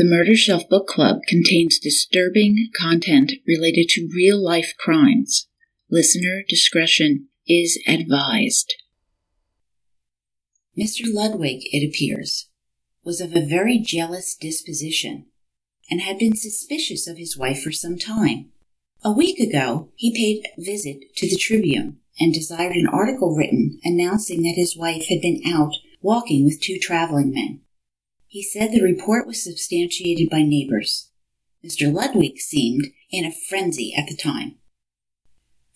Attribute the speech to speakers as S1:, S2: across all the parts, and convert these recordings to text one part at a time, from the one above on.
S1: The Murder Shelf Book Club contains disturbing content related to real life crimes. Listener discretion is advised. Mr. Ludwig, it appears, was of a very jealous disposition and had been suspicious of his wife for some time. A week ago, he paid a visit to the Tribune and desired an article written announcing that his wife had been out walking with two traveling men. He said the report was substantiated by neighbors. Mr. Ludwig seemed in a frenzy at the time.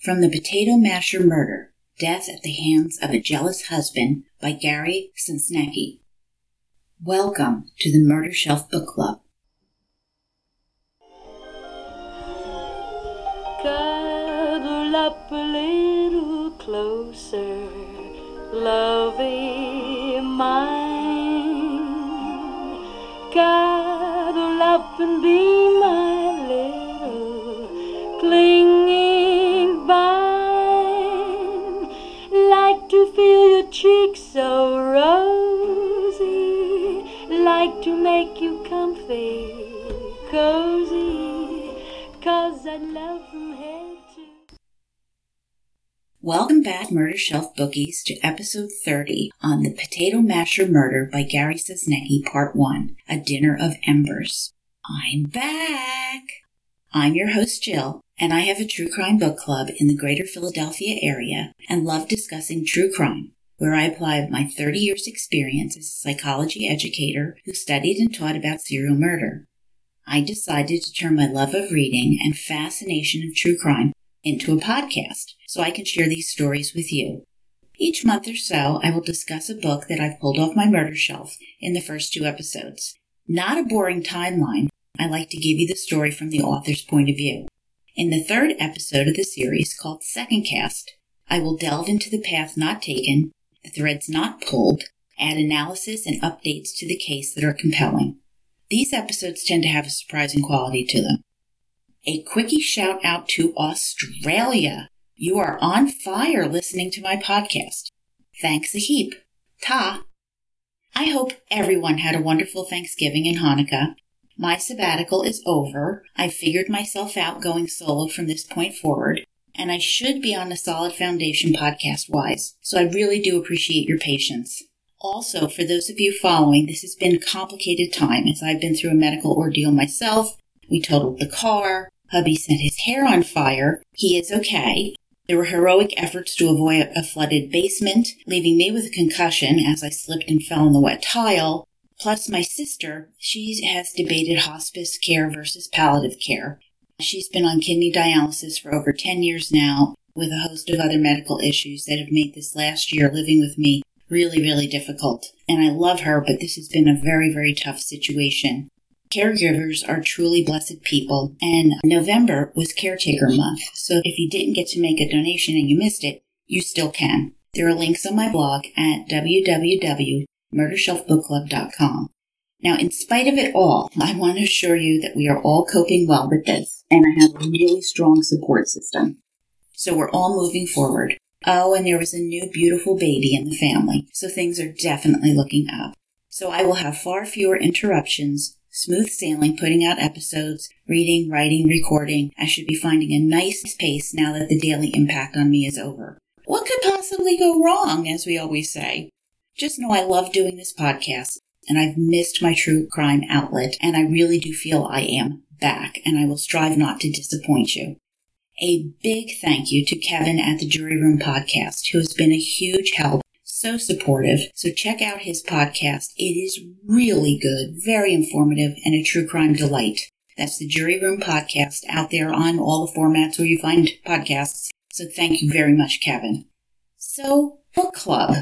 S1: From the Potato Masher Murder Death at the Hands of a Jealous Husband by Gary Sosniecki. Welcome to the Murder Shelf Book Club.
S2: Cuddle up a little closer, lovey mine. Cuddle up and be my little clinging vine. Like to feel your cheeks so rosy, like to make you comfy, cozy, cause I love from to
S1: Welcome back, Murder Shelf Bookies, to episode 30 on the Potato Masher Murder by Gary Sosniecki, Part 1 A Dinner of Embers. I'm back! I'm your host, Jill, and I have a true crime book club in the greater Philadelphia area and love discussing true crime, where I apply my 30 years' experience as a psychology educator who studied and taught about serial murder. I decided to turn my love of reading and fascination of true crime into a podcast so I can share these stories with you. Each month or so, I will discuss a book that I've pulled off my murder shelf in the first two episodes. Not a boring timeline, I like to give you the story from the author's point of view. In the third episode of the series called Second Cast, I will delve into the path not taken, the threads not pulled, add analysis and updates to the case that are compelling. These episodes tend to have a surprising quality to them. A quickie shout out to Australia. You are on fire listening to my podcast. Thanks a heap. Ta. I hope everyone had a wonderful Thanksgiving and Hanukkah. My sabbatical is over. I figured myself out going solo from this point forward, and I should be on a solid foundation podcast wise, so I really do appreciate your patience. Also, for those of you following, this has been complicated time as I've been through a medical ordeal myself. We totaled the car. Hubby set his hair on fire. He is okay. There were heroic efforts to avoid a flooded basement, leaving me with a concussion as I slipped and fell on the wet tile. Plus, my sister, she has debated hospice care versus palliative care. She's been on kidney dialysis for over 10 years now, with a host of other medical issues that have made this last year living with me really, really difficult. And I love her, but this has been a very, very tough situation. Caregivers are truly blessed people, and November was Caretaker Month. So if you didn't get to make a donation and you missed it, you still can. There are links on my blog at www.murdershelfbookclub.com. Now, in spite of it all, I want to assure you that we are all coping well with this, and I have a really strong support system. So we're all moving forward. Oh, and there was a new beautiful baby in the family, so things are definitely looking up. So I will have far fewer interruptions, smooth sailing putting out episodes, reading, writing, recording. I should be finding a nice pace now that the daily impact on me is over. What could possibly go wrong, as we always say? Just know I love doing this podcast, and I've missed my true crime outlet, and I really do feel I am back, and I will strive not to disappoint you. A big thank you to Kevin at the Jury Room Podcast, who has been a huge help, so supportive. So check out his podcast. It is really good, very informative, and a true crime delight. That's the Jury Room Podcast out there on all the formats where you find podcasts. So thank you very much, Kevin. So, book club.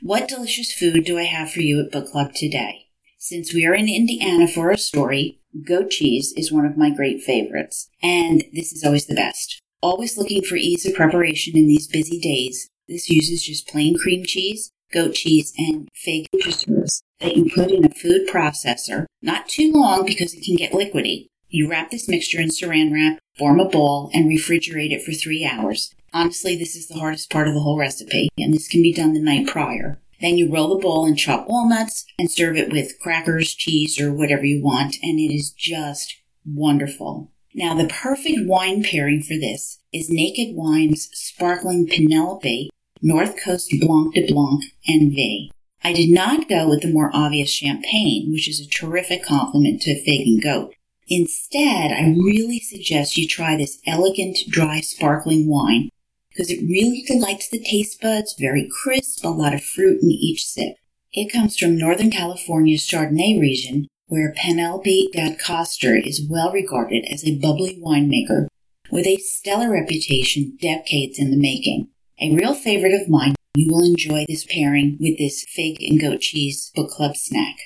S1: What delicious food do I have for you at book club today? Since we are in Indiana for a story, goat cheese is one of my great favorites, and this is always the best. Always looking for ease of preparation in these busy days, this uses just plain cream cheese, goat cheese, and fake preserves that you put in a food processor, not too long because it can get liquidy. You wrap this mixture in saran wrap, form a ball, and refrigerate it for three hours. Honestly, this is the hardest part of the whole recipe, and this can be done the night prior. Then you roll the bowl and chop walnuts and serve it with crackers, cheese, or whatever you want, and it is just wonderful. Now, the perfect wine pairing for this is Naked Wine's sparkling Penelope, North Coast Blanc de Blanc, NV. V. I did not go with the more obvious champagne, which is a terrific complement to Fig and Goat. Instead, I really suggest you try this elegant, dry, sparkling wine because it really delights the taste buds, very crisp, a lot of fruit in each sip. It comes from Northern California's Chardonnay region, where Penelope Coster is well regarded as a bubbly winemaker with a stellar reputation decades in the making. A real favorite of mine, you will enjoy this pairing with this fig and goat cheese book club snack.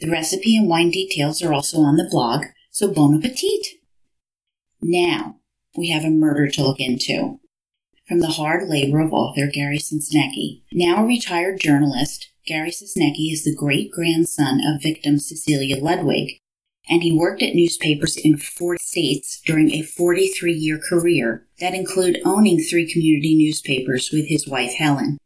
S1: The recipe and wine details are also on the blog, so bon appetit! Now, we have a murder to look into from the hard labor of author Gary Sosniecki. Now a retired journalist, Gary Sosniecki is the great grandson of victim Cecilia Ludwig, and he worked at newspapers in four states during a 43 year career that include owning three community newspapers with his wife Helen.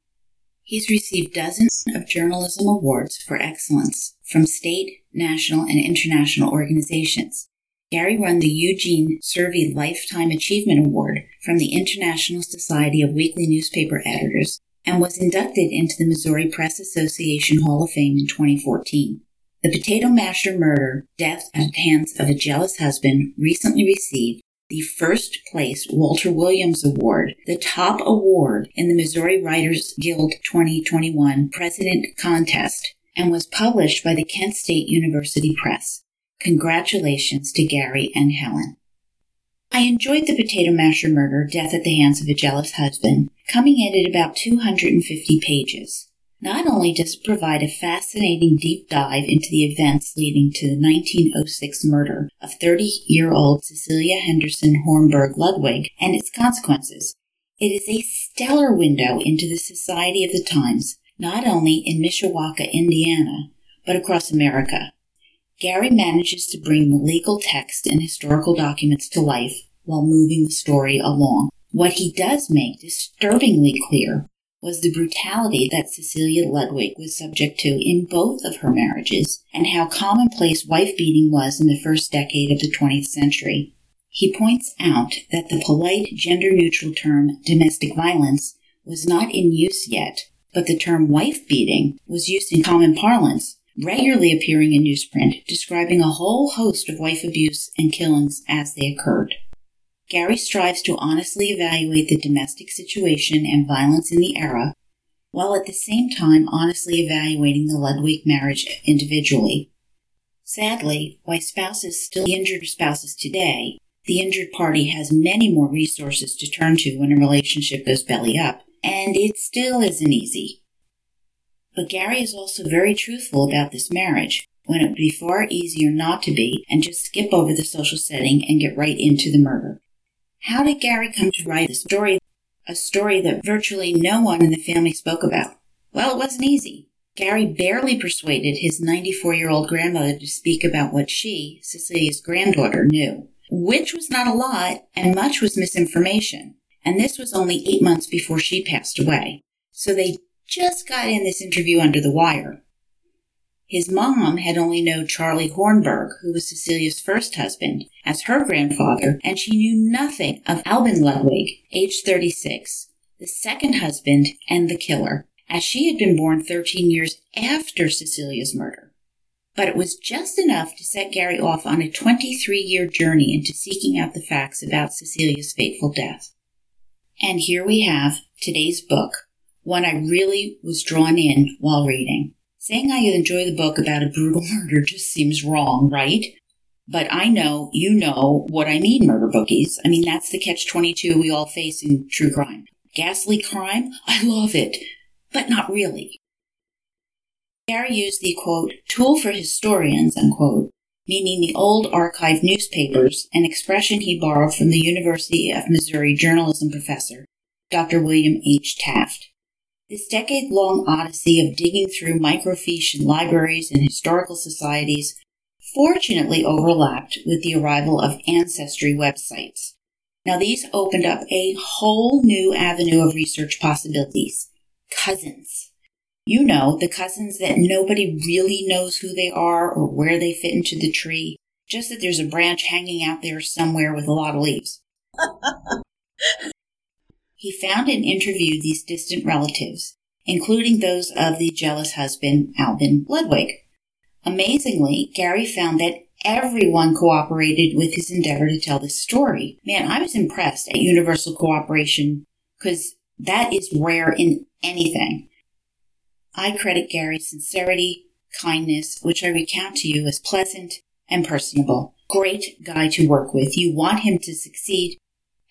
S1: He's received dozens of journalism awards for excellence from state, national, and international organizations. Gary won the Eugene Cervi Lifetime Achievement Award from the International Society of Weekly Newspaper Editors and was inducted into the Missouri Press Association Hall of Fame in 2014. The Potato Masher murder, death at the hands of a jealous husband, recently received the first place Walter Williams Award, the top award in the Missouri Writers Guild 2021 President Contest, and was published by the Kent State University Press. Congratulations to Gary and Helen. I enjoyed the Potato Masher Murder Death at the Hands of a Jealous Husband, coming in at about 250 pages. Not only does it provide a fascinating deep dive into the events leading to the 1906 murder of 30 year old Cecilia Henderson Hornburg Ludwig and its consequences, it is a stellar window into the society of the times, not only in Mishawaka, Indiana, but across America. Gary manages to bring the legal text and historical documents to life while moving the story along. What he does make disturbingly clear was the brutality that Cecilia Ludwig was subject to in both of her marriages and how commonplace wife beating was in the first decade of the 20th century. He points out that the polite gender neutral term domestic violence was not in use yet, but the term wife beating was used in common parlance regularly appearing in newsprint describing a whole host of wife abuse and killings as they occurred. Gary strives to honestly evaluate the domestic situation and violence in the era, while at the same time honestly evaluating the Ludwig marriage individually. Sadly, while spouses still injured spouses today, the injured party has many more resources to turn to when a relationship goes belly up, and it still isn't easy. But Gary is also very truthful about this marriage, when it would be far easier not to be and just skip over the social setting and get right into the murder. How did Gary come to write this story, a story that virtually no one in the family spoke about? Well, it wasn't easy. Gary barely persuaded his 94 year old grandmother to speak about what she, Cecilia's granddaughter, knew, which was not a lot and much was misinformation. And this was only eight months before she passed away. So they just got in this interview under the wire. His mom had only known Charlie Hornburg, who was Cecilia's first husband, as her grandfather, and she knew nothing of Albin Ludwig, age 36, the second husband and the killer, as she had been born 13 years after Cecilia's murder. But it was just enough to set Gary off on a 23 year journey into seeking out the facts about Cecilia's fateful death. And here we have today's book, one I really was drawn in while reading. Saying I enjoy the book about a brutal murder just seems wrong, right? But I know you know what I mean, murder bookies. I mean, that's the catch 22 we all face in true crime. Ghastly crime? I love it, but not really. Gary used the quote, tool for historians, unquote, meaning the old archive newspapers, an expression he borrowed from the University of Missouri journalism professor, Dr. William H. Taft. This decade long odyssey of digging through microfiche in libraries and historical societies fortunately overlapped with the arrival of ancestry websites. Now, these opened up a whole new avenue of research possibilities cousins. You know, the cousins that nobody really knows who they are or where they fit into the tree, just that there's a branch hanging out there somewhere with a lot of leaves. he found and interviewed these distant relatives, including those of the jealous husband, Albin Ludwig. Amazingly, Gary found that everyone cooperated with his endeavor to tell this story. Man, I was impressed at universal cooperation because that is rare in anything. I credit Gary's sincerity, kindness, which I recount to you as pleasant and personable. Great guy to work with. You want him to succeed,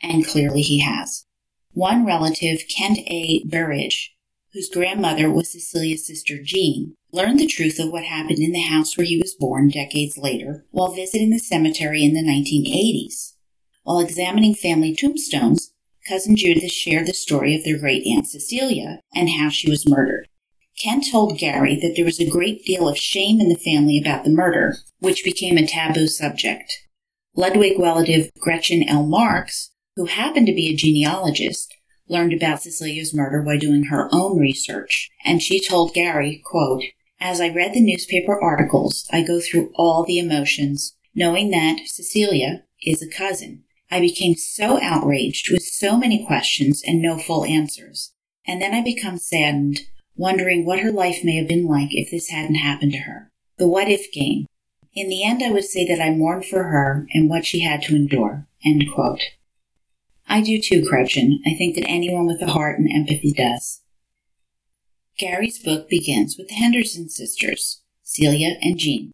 S1: and clearly he has. One relative, Kent A. Burridge, whose grandmother was Cecilia's sister Jean, learned the truth of what happened in the house where he was born decades later while visiting the cemetery in the 1980s. While examining family tombstones, cousin Judith shared the story of their great aunt Cecilia and how she was murdered. Kent told Gary that there was a great deal of shame in the family about the murder, which became a taboo subject. Ludwig relative Gretchen L. Marks, who happened to be a genealogist, learned about Cecilia's murder by doing her own research, and she told Gary, quote, As I read the newspaper articles, I go through all the emotions, knowing that Cecilia is a cousin. I became so outraged with so many questions and no full answers. And then I become saddened wondering what her life may have been like if this hadn't happened to her. The what if game. In the end, I would say that I mourn for her and what she had to endure. End quote. I do too, Gretchen. I think that anyone with a heart and empathy does. Gary's book begins with the Henderson sisters, Celia and Jean.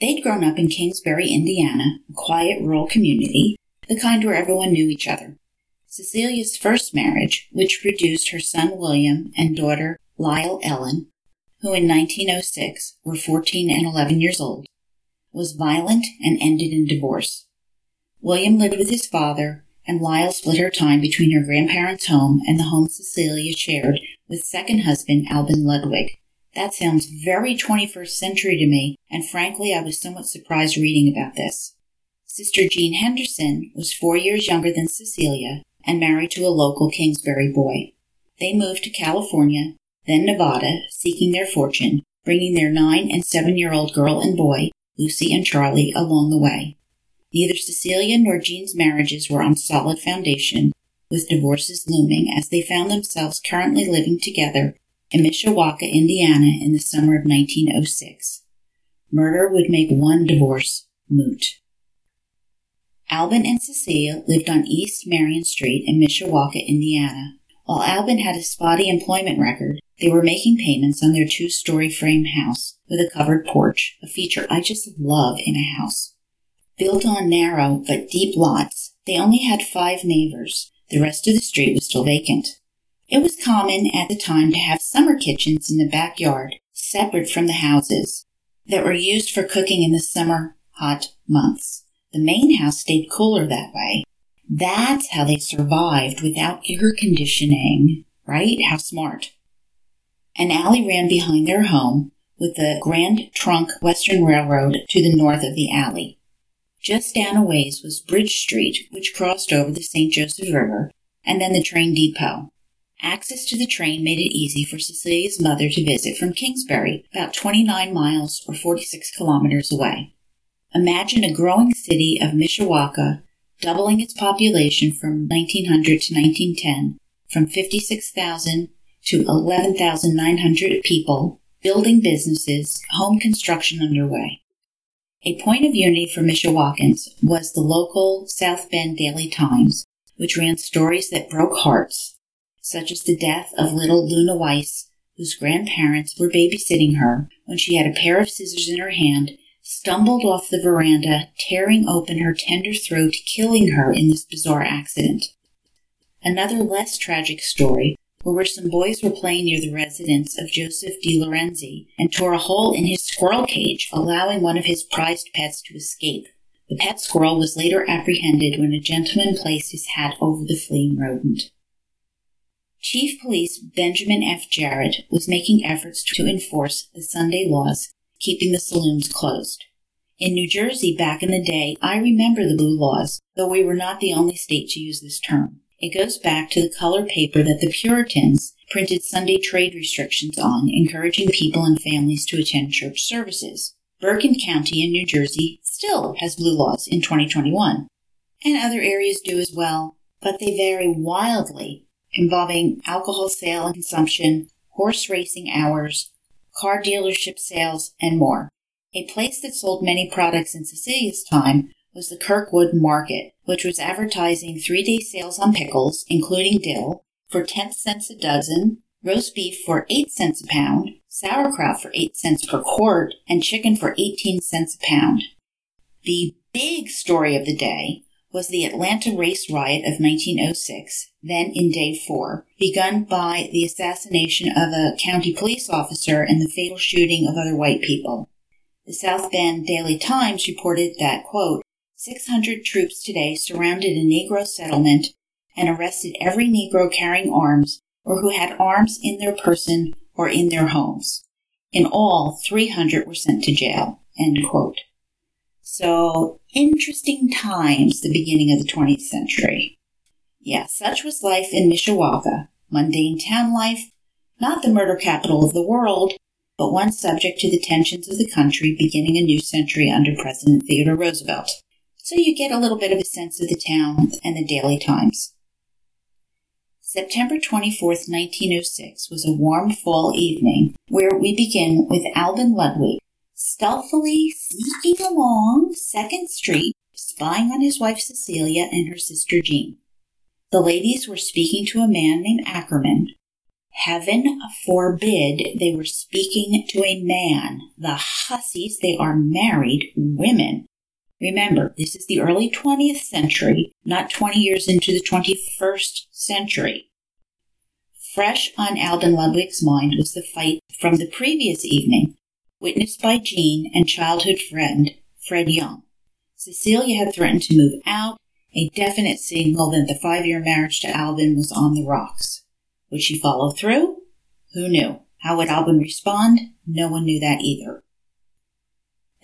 S1: They'd grown up in Kingsbury, Indiana, a quiet rural community, the kind where everyone knew each other. Cecilia's first marriage, which produced her son William and daughter Lyle Ellen, who in 1906 were 14 and 11 years old, was violent and ended in divorce. William lived with his father, and Lyle split her time between her grandparents' home and the home Cecilia shared with second husband Albin Ludwig. That sounds very 21st century to me, and frankly, I was somewhat surprised reading about this. Sister Jean Henderson was four years younger than Cecilia and married to a local Kingsbury boy. They moved to California then Nevada, seeking their fortune, bringing their nine and seven year old girl and boy, Lucy and Charlie, along the way. Neither Cecilia nor Jean's marriages were on solid foundation, with divorces looming as they found themselves currently living together in Mishawaka, Indiana in the summer of 1906. Murder would make one divorce moot. Albin and Cecilia lived on East Marion Street in Mishawaka, Indiana. While Albin had a spotty employment record, they were making payments on their two story frame house with a covered porch, a feature I just love in a house. Built on narrow but deep lots, they only had five neighbors. The rest of the street was still vacant. It was common at the time to have summer kitchens in the backyard, separate from the houses, that were used for cooking in the summer hot months. The main house stayed cooler that way. That's how they survived without air conditioning, right? How smart. An alley ran behind their home, with the Grand Trunk Western Railroad to the north of the alley. Just down a ways was Bridge Street, which crossed over the St. Joseph River, and then the train depot. Access to the train made it easy for Cecilia's mother to visit from Kingsbury, about 29 miles or 46 kilometers away. Imagine a growing city of Mishawaka doubling its population from 1900 to 1910 from 56,000 to 11,900 people, building businesses, home construction underway. A point of unity for Mishawakans was the local South Bend Daily Times, which ran stories that broke hearts, such as the death of little Luna Weiss, whose grandparents were babysitting her when she had a pair of scissors in her hand, stumbled off the veranda, tearing open her tender throat, killing her in this bizarre accident. Another less tragic story where some boys were playing near the residence of Joseph De Lorenzi and tore a hole in his squirrel cage, allowing one of his prized pets to escape. The pet squirrel was later apprehended when a gentleman placed his hat over the fleeing rodent. Chief Police Benjamin F. Jarrett was making efforts to enforce the Sunday laws, keeping the saloons closed. In New Jersey back in the day, I remember the blue laws, though we were not the only state to use this term. It goes back to the color paper that the Puritans printed Sunday trade restrictions on, encouraging people and families to attend church services. Bergen County in New Jersey still has blue laws in 2021, and other areas do as well, but they vary wildly, involving alcohol sale and consumption, horse racing hours, car dealership sales, and more. A place that sold many products in Cecilia's time was the Kirkwood Market, which was advertising three day sales on pickles, including dill, for 10 cents a dozen, roast beef for 8 cents a pound, sauerkraut for 8 cents per quart, and chicken for 18 cents a pound. The big story of the day was the Atlanta race riot of 1906, then in day four, begun by the assassination of a county police officer and the fatal shooting of other white people. The South Bend Daily Times reported that, quote, 600 troops today surrounded a Negro settlement and arrested every Negro carrying arms or who had arms in their person or in their homes. In all, 300 were sent to jail. So, interesting times, the beginning of the 20th century. Yeah, such was life in Mishawaka, mundane town life, not the murder capital of the world, but one subject to the tensions of the country beginning a new century under President Theodore Roosevelt so you get a little bit of a sense of the town and the daily times. September 24th, 1906 was a warm fall evening where we begin with Albin Ludwig stealthily sneaking along 2nd Street, spying on his wife Cecilia and her sister Jean. The ladies were speaking to a man named Ackerman. Heaven forbid they were speaking to a man. The hussies, they are married women. Remember, this is the early 20th century, not 20 years into the 21st century. Fresh on Albin Ludwig's mind was the fight from the previous evening, witnessed by Jean and childhood friend Fred Young. Cecilia had threatened to move out, a definite signal that the five year marriage to Albin was on the rocks. Would she follow through? Who knew? How would Albin respond? No one knew that either.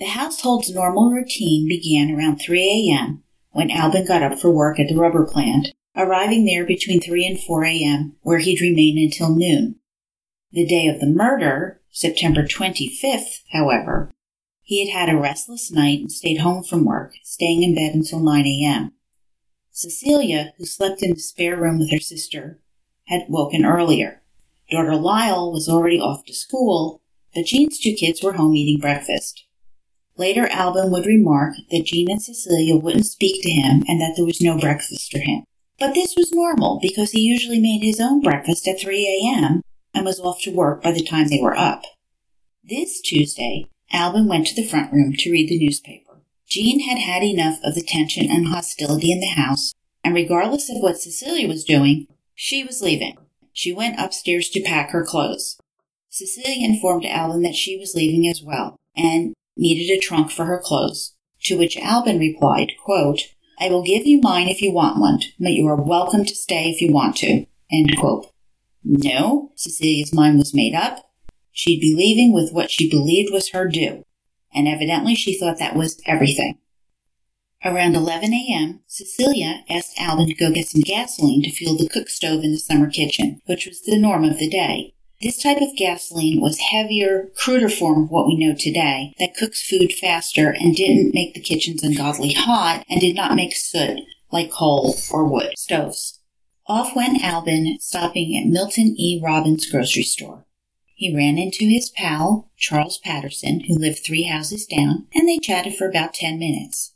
S1: The household's normal routine began around 3 a.m. when Albin got up for work at the rubber plant, arriving there between 3 and 4 a.m., where he'd remain until noon. The day of the murder, September 25th, however, he had had a restless night and stayed home from work, staying in bed until 9 a.m. Cecilia, who slept in the spare room with her sister, had woken earlier. Daughter Lyle was already off to school, but Jean's two kids were home eating breakfast. Later, Albin would remark that Jean and Cecilia wouldn't speak to him and that there was no breakfast for him. But this was normal because he usually made his own breakfast at 3 a.m. and was off to work by the time they were up. This Tuesday, Albin went to the front room to read the newspaper. Jean had had enough of the tension and hostility in the house, and regardless of what Cecilia was doing, she was leaving. She went upstairs to pack her clothes. Cecilia informed Albin that she was leaving as well, and needed a trunk for her clothes, to which Albin replied, quote, I will give you mine if you want one, but you are welcome to stay if you want to. End quote. No, Cecilia's mind was made up. She'd be leaving with what she believed was her due, and evidently she thought that was everything. Around 11 a.m., Cecilia asked Albin to go get some gasoline to fuel the cook stove in the summer kitchen, which was the norm of the day. This type of gasoline was heavier, cruder form of what we know today that cooks food faster and didn't make the kitchens ungodly hot and did not make soot like coal or wood stoves. Off went Albin, stopping at Milton E. Robbins grocery store. He ran into his pal, Charles Patterson, who lived three houses down, and they chatted for about ten minutes.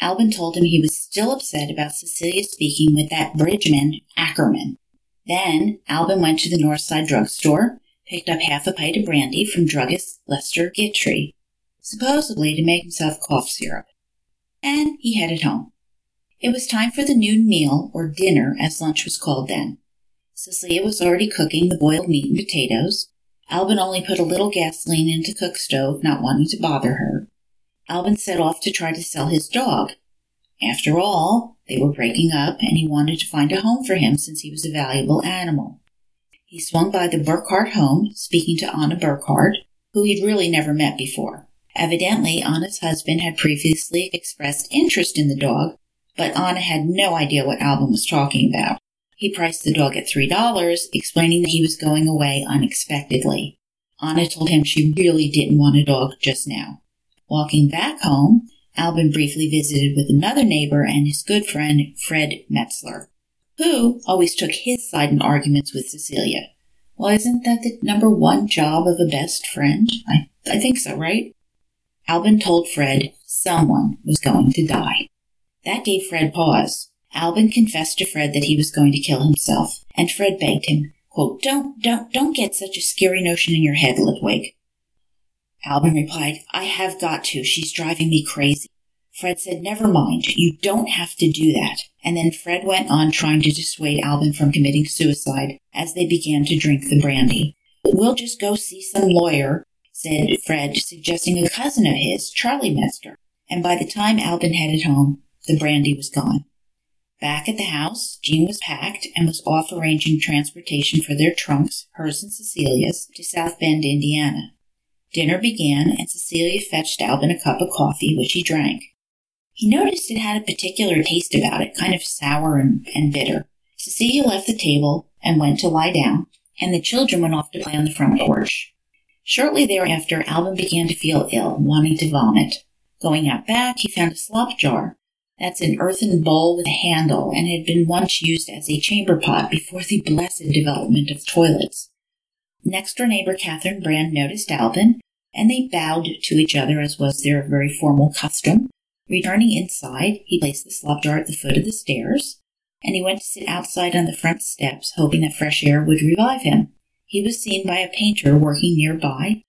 S1: Albin told him he was still upset about Cecilia speaking with that bridgeman, Ackerman. Then Albin went to the Northside drugstore, picked up half a pint of brandy from druggist Lester Gittrey, supposedly to make himself cough syrup, and he headed home. It was time for the noon meal, or dinner as lunch was called then. Cecilia was already cooking the boiled meat and potatoes. Albin only put a little gasoline into the cook stove, not wanting to bother her. Albin set off to try to sell his dog, after all, they were breaking up and he wanted to find a home for him since he was a valuable animal. He swung by the Burkhart home, speaking to Anna Burkhart, who he'd really never met before. Evidently, Anna's husband had previously expressed interest in the dog, but Anna had no idea what Albin was talking about. He priced the dog at $3, explaining that he was going away unexpectedly. Anna told him she really didn't want a dog just now. Walking back home, Albin briefly visited with another neighbor and his good friend, Fred Metzler, who always took his side in arguments with Cecilia. Well, isn't that the number one job of a best friend? I, I think so, right? Albin told Fred someone was going to die. That gave Fred pause. Albin confessed to Fred that he was going to kill himself, and Fred begged him, quote, Don't, don't, don't get such a scary notion in your head, Ludwig. Albin replied, I have got to. She's driving me crazy. Fred said, Never mind. You don't have to do that. And then Fred went on trying to dissuade Albin from committing suicide as they began to drink the brandy. We'll just go see some lawyer, said Fred, suggesting a cousin of his, Charlie Metzler. And by the time Albin headed home, the brandy was gone. Back at the house, Jean was packed and was off arranging transportation for their trunks, hers and Cecilia's, to South Bend, Indiana. Dinner began, and Cecilia fetched Albin a cup of coffee, which he drank. He noticed it had a particular taste about it, kind of sour and, and bitter. Cecilia left the table and went to lie down, and the children went off to play on the front porch. Shortly thereafter, Albin began to feel ill, wanting to vomit. Going out back, he found a slop jar. That's an earthen bowl with a handle and had been once used as a chamber pot before the blessed development of toilets. Next door neighbor Catherine Brand noticed Albin, and they bowed to each other as was their very formal custom. Returning inside, he placed the slop jar at the foot of the stairs, and he went to sit outside on the front steps, hoping that fresh air would revive him. He was seen by a painter working nearby.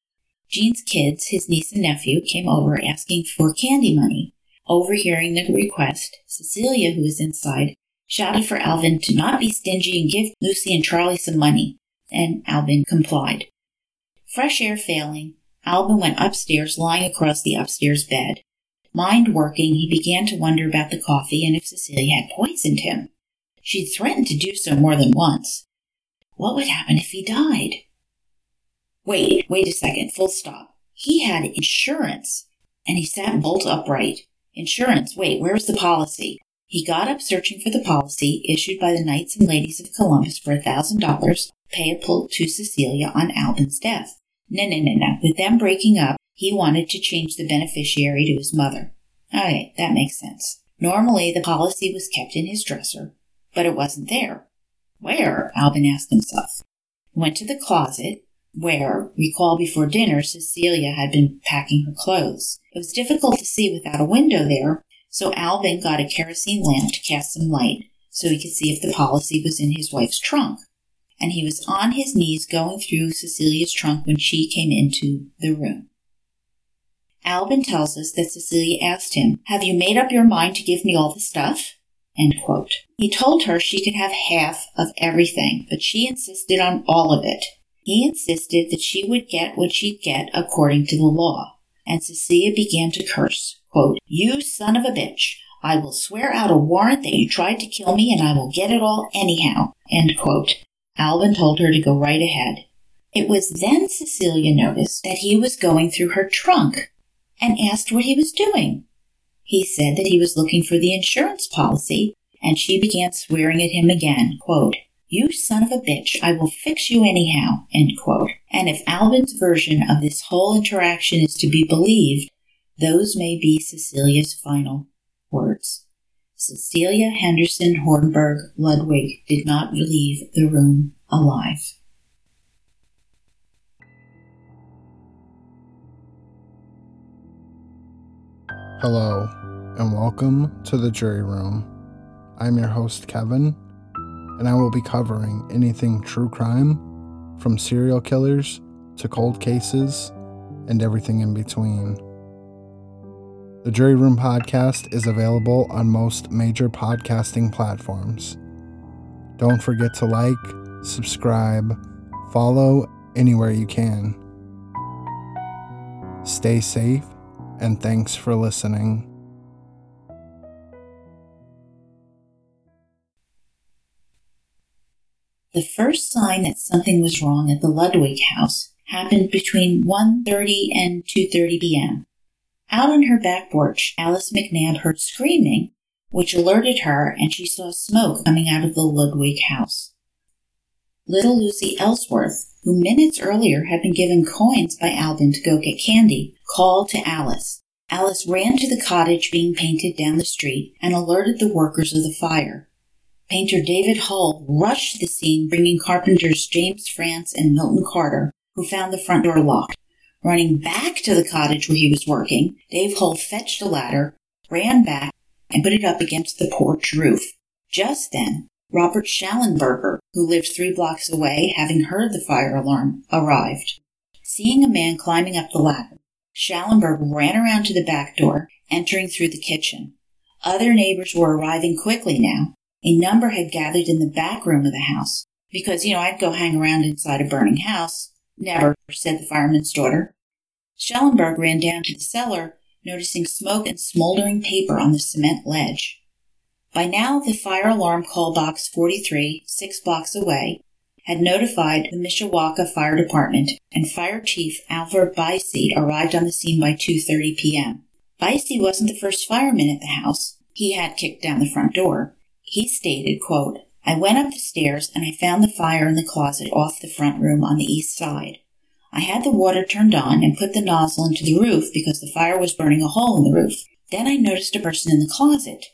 S1: Jean's kids, his niece and nephew, came over asking for candy money. Overhearing the request, Cecilia, who was inside, shouted for Albin to not be stingy and give Lucy and Charlie some money, and Albin complied. Fresh air failing, Albin went upstairs, lying across the upstairs bed. Mind working, he began to wonder about the coffee and if Cecilia had poisoned him. She'd threatened to do so more than once. What would happen if he died? Wait, wait a second, full stop. He had insurance, and he sat bolt upright. Insurance, wait, where's the policy? He got up searching for the policy issued by the Knights and Ladies of Columbus for a thousand dollars payable to Cecilia on Albin's death. No, no, no, no. With them breaking up, he wanted to change the beneficiary to his mother. Okay, that makes sense. Normally, the policy was kept in his dresser, but it wasn't there. Where? Albin asked himself. He went to the closet, where, recall before dinner, Cecilia had been packing her clothes. It was difficult to see without a window there, so Albin got a kerosene lamp to cast some light so he could see if the policy was in his wife's trunk. And he was on his knees going through Cecilia's trunk when she came into the room. Albin tells us that Cecilia asked him, Have you made up your mind to give me all the stuff? He told her she could have half of everything, but she insisted on all of it. He insisted that she would get what she'd get according to the law. And Cecilia began to curse, quote, You son of a bitch! I will swear out a warrant that you tried to kill me and I will get it all anyhow. End quote. Albin told her to go right ahead. It was then Cecilia noticed that he was going through her trunk and asked what he was doing. He said that he was looking for the insurance policy, and she began swearing at him again, quote, You son of a bitch, I will fix you anyhow. And if Albin's version of this whole interaction is to be believed, those may be Cecilia's final words. Cecilia Henderson Hornburg Ludwig did not leave the room alive.
S3: Hello, and welcome to the jury room. I'm your host, Kevin, and I will be covering anything true crime, from serial killers to cold cases, and everything in between. The Jury Room podcast is available on most major podcasting platforms. Don't forget to like, subscribe, follow anywhere you can. Stay safe and thanks for listening.
S1: The first sign that something was wrong at the Ludwig house happened between 1.30 and 2.30 p.m. Out on her back porch, Alice McNabb heard screaming which alerted her and she saw smoke coming out of the Ludwig house. Little Lucy Ellsworth, who minutes earlier had been given coins by Albin to go get candy, called to Alice. Alice ran to the cottage being painted down the street and alerted the workers of the fire. Painter David Hull rushed to the scene, bringing carpenters James France and Milton Carter, who found the front door locked. Running back to the cottage where he was working, Dave Hull fetched a ladder, ran back, and put it up against the porch roof. Just then, Robert Schallenberger, who lived three blocks away, having heard the fire alarm, arrived. Seeing a man climbing up the ladder, Schallenberger ran around to the back door, entering through the kitchen. Other neighbors were arriving quickly now. A number had gathered in the back room of the house, because, you know, I'd go hang around inside a burning house. Never, said the fireman's daughter. Schallenberg ran down to the cellar, noticing smoke and smoldering paper on the cement ledge. By now, the fire alarm call box 43, six blocks away, had notified the Mishawaka Fire Department, and Fire Chief Alfred Bicey arrived on the scene by 2:30 p.m. Bicey wasn't the first fireman at the house. He had kicked down the front door. He stated, quote, I went up the stairs and I found the fire in the closet off the front room on the east side. I had the water turned on and put the nozzle into the roof because the fire was burning a hole in the roof. Then I noticed a person in the closet.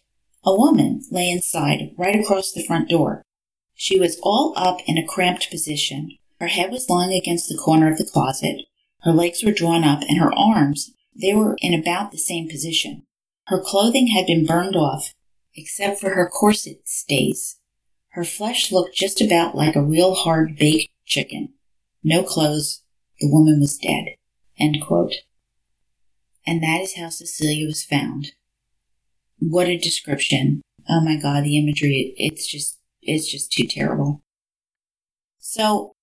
S1: A woman lay inside, right across the front door. She was all up in a cramped position. Her head was lying against the corner of the closet. Her legs were drawn up, and her arms, they were in about the same position. Her clothing had been burned off, except for her corset stays. Her flesh looked just about like a real hard baked chicken. No clothes. The woman was dead. And that is how Cecilia was found what a description. Oh my god, the imagery, it's just, it's just too terrible. So,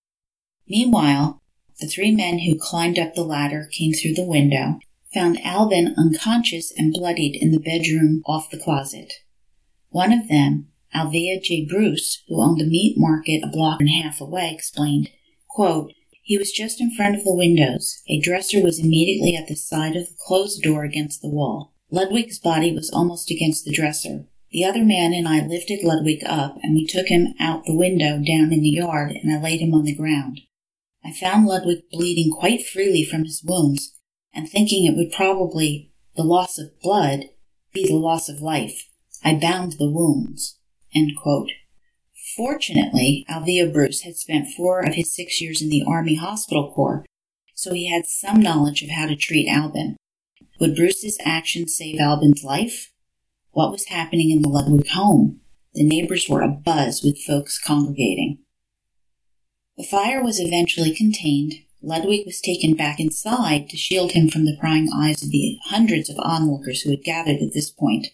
S1: meanwhile, the three men who climbed up the ladder came through the window, found Albin unconscious and bloodied in the bedroom off the closet. One of them, Alvia J. Bruce, who owned a meat market a block and a half away, explained, quote, he was just in front of the windows. A dresser was immediately at the side of the closed door against the wall. Ludwig's body was almost against the dresser. The other man and I lifted Ludwig up, and we took him out the window down in the yard, and I laid him on the ground. I found Ludwig bleeding quite freely from his wounds, and thinking it would probably, the loss of blood, be the loss of life, I bound the wounds. Fortunately, Alvia Bruce had spent four of his six years in the Army Hospital Corps, so he had some knowledge of how to treat Albin. Would Bruce's actions save Albin's life? What was happening in the Ludwig home? The neighbors were abuzz with folks congregating. The fire was eventually contained. Ludwig was taken back inside to shield him from the prying eyes of the hundreds of onlookers who had gathered at this point.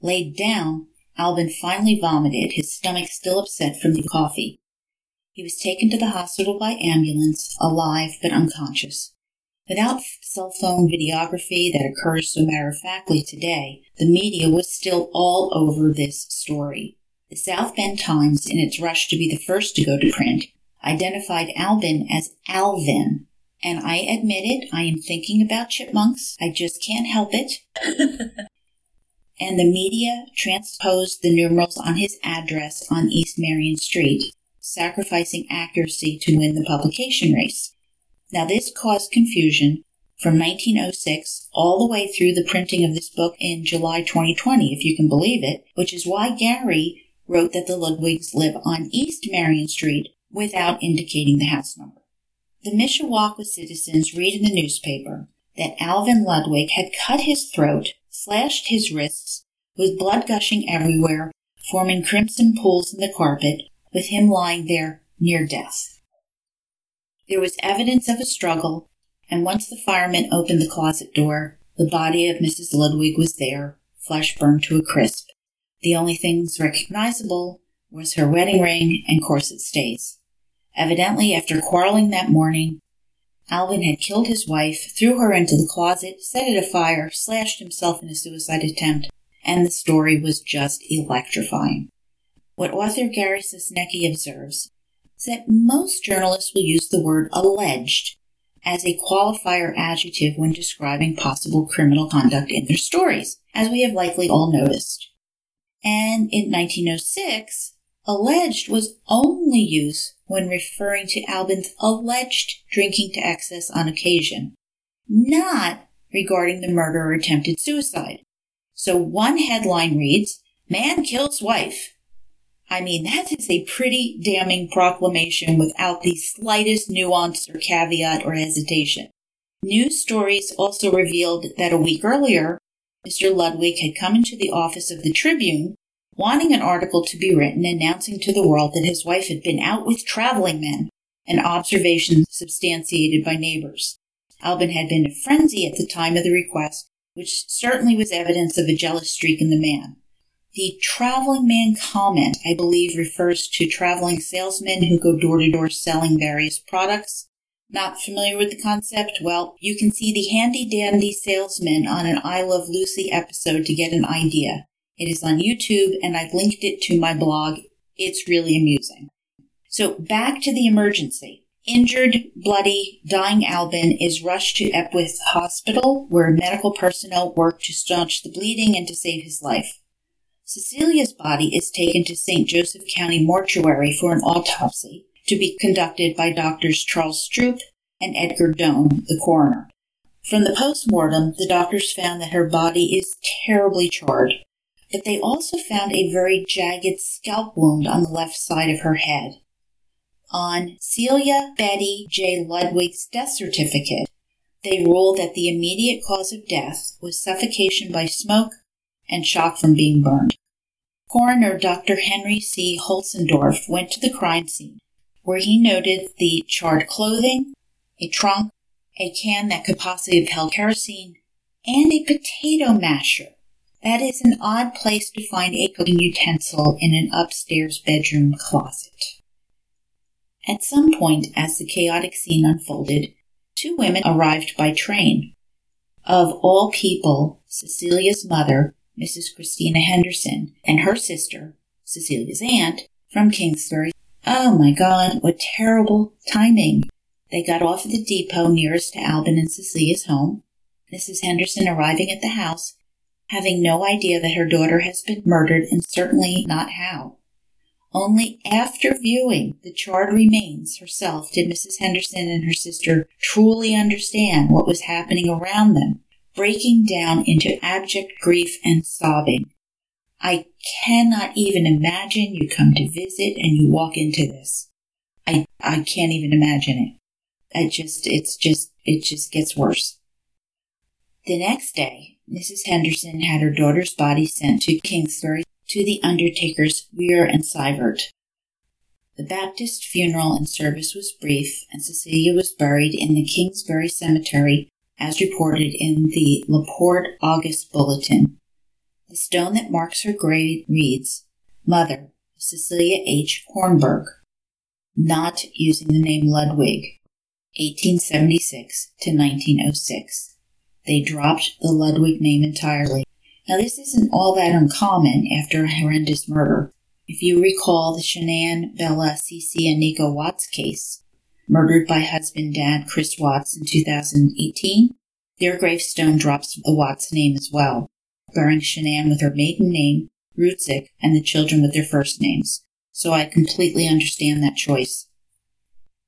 S1: Laid down, Albin finally vomited, his stomach still upset from the coffee. He was taken to the hospital by ambulance, alive but unconscious. Without cell phone videography that occurs so matter of factly today, the media was still all over this story. The South Bend Times, in its rush to be the first to go to print, identified Albin as Alvin. And I admit it, I am thinking about chipmunks. I just can't help it. and the media transposed the numerals on his address on East Marion Street, sacrificing accuracy to win the publication race. Now, this caused confusion from 1906 all the way through the printing of this book in July 2020, if you can believe it, which is why Gary wrote that the Ludwigs live on East Marion Street without indicating the house number. The Mishawaka citizens read in the newspaper that Alvin Ludwig had cut his throat, slashed his wrists, with blood gushing everywhere, forming crimson pools in the carpet, with him lying there near death. There was evidence of a struggle, and once the firemen opened the closet door, the body of Mrs. Ludwig was there, flesh burned to a crisp. The only things recognizable was her wedding ring and corset stays. Evidently, after quarreling that morning, Alvin had killed his wife, threw her into the closet, set it afire, slashed himself in a suicide attempt, and the story was just electrifying. What author Gary Sosniecki observes is that most journalists will use the word alleged as a qualifier adjective when describing possible criminal conduct in their stories, as we have likely all noticed. and in 1906 alleged was only used when referring to Albin's alleged drinking to excess on occasion, not regarding the murder or attempted suicide. So one headline reads, Man kills wife. I mean, that is a pretty damning proclamation without the slightest nuance or caveat or hesitation. News stories also revealed that a week earlier, Mr. Ludwig had come into the office of the Tribune wanting an article to be written announcing to the world that his wife had been out with traveling men, an observation substantiated by neighbors. Albin had been in a frenzy at the time of the request, which certainly was evidence of a jealous streak in the man. The traveling man comment, I believe, refers to traveling salesmen who go door to door selling various products. Not familiar with the concept? Well, you can see the handy dandy salesman on an I Love Lucy episode to get an idea. It is on YouTube and I've linked it to my blog. It's really amusing. So back to the emergency. Injured, bloody, dying Albin is rushed to Epworth Hospital where medical personnel work to staunch the bleeding and to save his life. Cecilia's body is taken to St. Joseph County Mortuary for an autopsy to be conducted by doctors Charles Stroop and Edgar Doan, the coroner. From the post-mortem, the doctors found that her body is terribly charred, but they also found a very jagged scalp wound on the left side of her head. On Celia Betty J. Ludwig's death certificate, they ruled that the immediate cause of death was suffocation by smoke and shock from being burned. Coroner Dr. Henry C. Holzendorf went to the crime scene, where he noted the charred clothing, a trunk, a can that could possibly have held kerosene, and a potato masher. That is an odd place to find a cooking utensil in an upstairs bedroom closet. At some point, as the chaotic scene unfolded, two women arrived by train. Of all people, Cecilia's mother Mrs. Christina Henderson, and her sister, Cecilia's aunt, from Kingsbury. Oh my God, what terrible timing. They got off at the depot nearest to Albin and Cecilia's home. Mrs. Henderson arriving at the house, having no idea that her daughter has been murdered and certainly not how. Only after viewing the charred remains herself did Mrs. Henderson and her sister truly understand what was happening around them breaking down into abject grief and sobbing. I cannot even imagine you come to visit and you walk into this. I, I can't even imagine it. I just, it's just, it just gets worse. The next day, Mrs. Henderson had her daughter's body sent to Kingsbury to the undertakers Weir and Sivert. The Baptist funeral and service was brief, and Cecilia was buried in the Kingsbury Cemetery as reported in the Laporte Argus Bulletin. The stone that marks her grave reads, Mother, Cecilia H. Hornburg, not using the name Ludwig, 1876 to 1906. They dropped the Ludwig name entirely. Now, this isn't all that uncommon after a horrendous murder. If you recall the Shanann, Bella, Cece, and Nico Watts case, murdered by husband dad Chris Watts in 2018. Their gravestone drops the Watts name as well, bearing Shanann with her maiden name, Rzucek, and the children with their first names. So I completely understand that choice.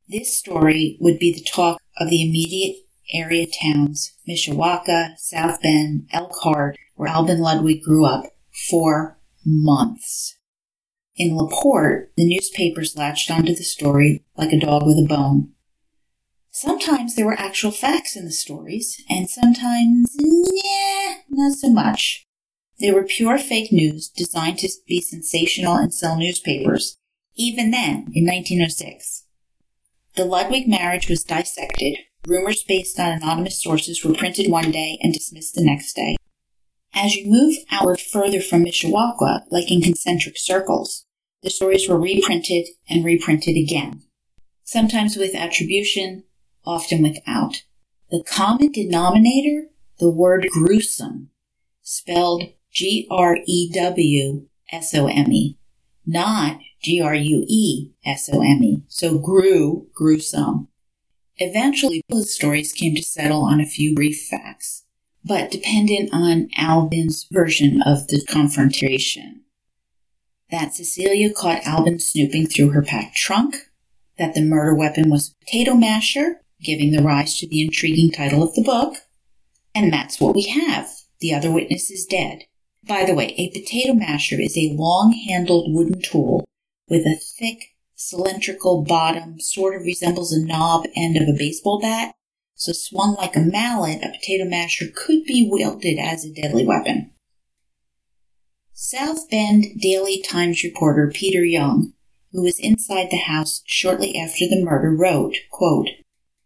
S1: This story would be the talk of the immediate area towns, Mishawaka, South Bend, Elkhart, where Albin Ludwig grew up, for months. In LaPorte, the newspapers latched onto the story like a dog with a bone. Sometimes there were actual facts in the stories, and sometimes, yeah, not so much. They were pure fake news designed to be sensational and sell newspapers, even then, in 1906. The Ludwig marriage was dissected. Rumors based on anonymous sources were printed one day and dismissed the next day. As you move outward further from Mishawaka, like in concentric circles, the stories were reprinted and reprinted again, sometimes with attribution, often without. The common denominator, the word gruesome, spelled G R E W S O M E, not G R U E S O M E. So grew, gruesome. Eventually, the stories came to settle on a few brief facts, but dependent on Albin's version of the confrontation. that Cecilia caught Albin snooping through her packed trunk, that the murder weapon was a potato masher, giving the rise to the intriguing title of the book, and that's what we have. The other witness is dead. By the way, a potato masher is a long handled wooden tool with a thick cylindrical bottom, sort of resembles a knob end of a baseball bat. So swung like a mallet, a potato masher could be wielded as a deadly weapon. South Bend Daily Times reporter Peter Young, who was inside the house shortly after the murder, wrote, quote,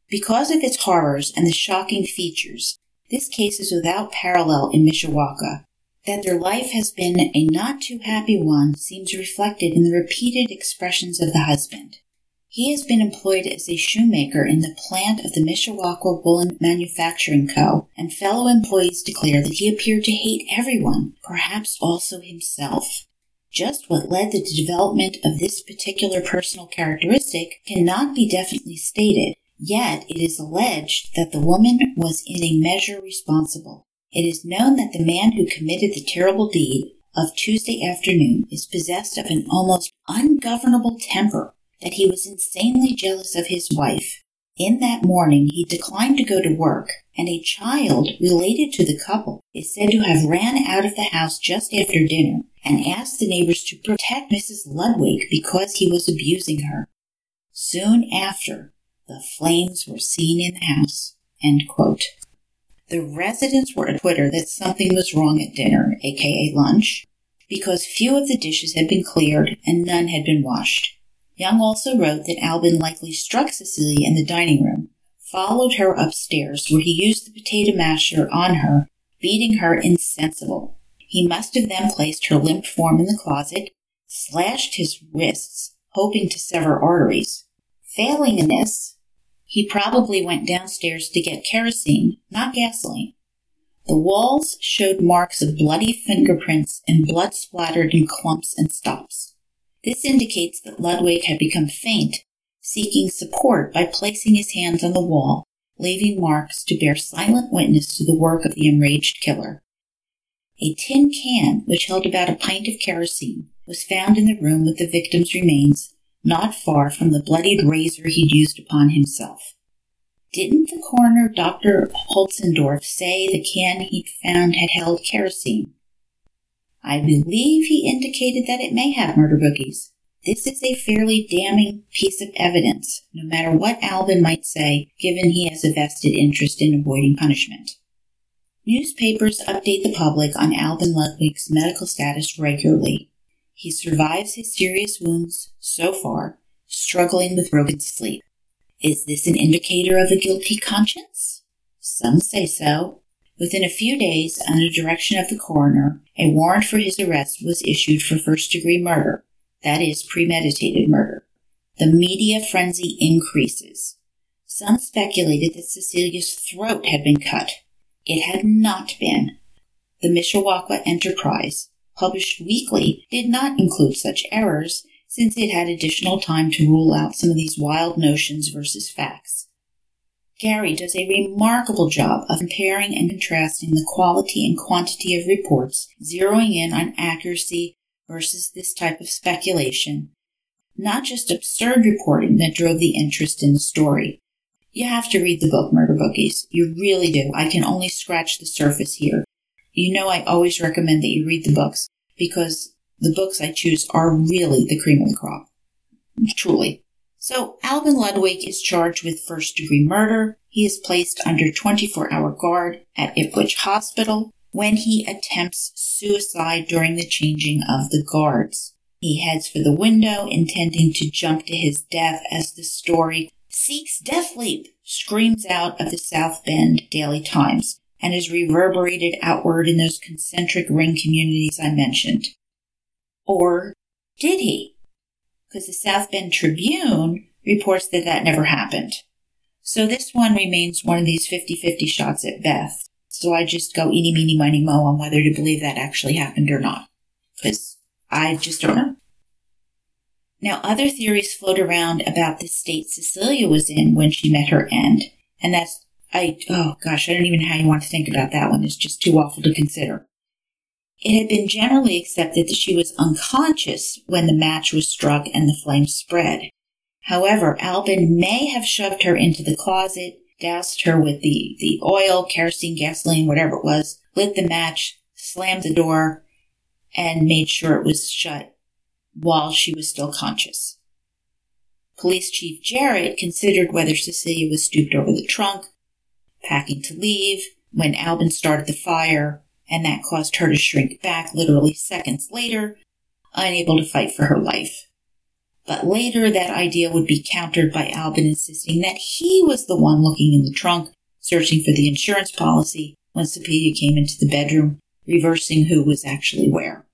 S1: Because of its horrors and the shocking features, this case is without parallel in Mishawaka. That their life has been a not too happy one seems reflected in the repeated expressions of the husband. He has been employed as a shoemaker in the plant of the Mishawaka Woolen Manufacturing Co., and fellow employees declare that he appeared to hate everyone, perhaps also himself. Just what led to the development of this particular personal characteristic cannot be definitely stated, yet it is alleged that the woman was in a measure responsible. It is known that the man who committed the terrible deed of Tuesday afternoon is possessed of an almost ungovernable temper, that he was insanely jealous of his wife. In that morning, he declined to go to work, and a child related to the couple is said to have ran out of the house just after dinner and asked the neighbors to protect Mrs. Ludwig because he was abusing her. Soon after, the flames were seen in the house. The residents were on Twitter that something was wrong at dinner, aka lunch, because few of the dishes had been cleared and none had been washed. Young also wrote that Albin likely struck Cecilia in the dining room, followed her upstairs where he used the potato masher on her, beating her insensible. He must have then placed her limp form in the closet, slashed his wrists, hoping to sever arteries. Failing in this, he probably went downstairs to get kerosene, not gasoline. The walls showed marks of bloody fingerprints and blood splattered in clumps and stops. This indicates that Ludwig had become faint, seeking support by placing his hands on the wall, leaving marks to bear silent witness to the work of the enraged killer. A tin can, which held about a pint of kerosene, was found in the room with the victim's remains not far from the bloodied razor he'd used upon himself. Didn't the coroner, Dr. Holzendorf, say the can he'd found had held kerosene? I believe he indicated that it may have murder bookies. This is a fairly damning piece of evidence, no matter what Albin might say, given he has a vested interest in avoiding punishment. Newspapers update the public on Albin Ludwig's medical status regularly, he survives his serious wounds so far, struggling with broken sleep. Is this an indicator of a guilty conscience? Some say so. Within a few days, under direction of the coroner, a warrant for his arrest was issued for first degree murder, that is, premeditated murder. The media frenzy increases. Some speculated that Cecilia's throat had been cut. It had not been. The Mishawaka Enterprise, published weekly, did not include such errors since it had additional time to rule out some of these wild notions versus facts. Gary does a remarkable job of comparing and contrasting the quality and quantity of reports, zeroing in on accuracy versus this type of speculation, not just absurd reporting that drove the interest in the story. You have to read the book, Murder Bookies. You really do. I can only scratch the surface here. You know, I always recommend that you read the books because the books I choose are really the cream of the crop. Truly. So, Albin Ludwig is charged with first degree murder. He is placed under 24 hour guard at Epworth Hospital when he attempts suicide during the changing of the guards. He heads for the window, intending to jump to his death as the story Seeks Death Leap screams out of the South Bend Daily Times and is reverberated outward in those concentric ring communities I mentioned. Or did he? Because the South Bend Tribune reports that that never happened. So this one remains one of these 50 50 shots at best. So I just go eeny, meeny, miny, mo on whether to believe that actually happened or not. Because I just don't know. Now, other theories float around about the state Cecilia was in when she met her end, and that's I, oh gosh, I don't even know how you want to think about that one. It's just too awful to consider. It had been generally accepted that she was unconscious when the match was struck and the flame spread. However, Albin may have shoved her into the closet, doused her with the, the oil, kerosene, gasoline, whatever it was, lit the match, slammed the door, and made sure it was shut while she was still conscious. Police Chief Jarrett considered whether Cecilia was stooped over the trunk, packing to leave, when Albin started the fire, and that caused her to shrink back literally seconds later, unable to fight for her life. But later, that idea would be countered by Albin insisting that he was the one looking in the trunk, searching for the insurance policy when Cecilia came into the bedroom, reversing who was actually where.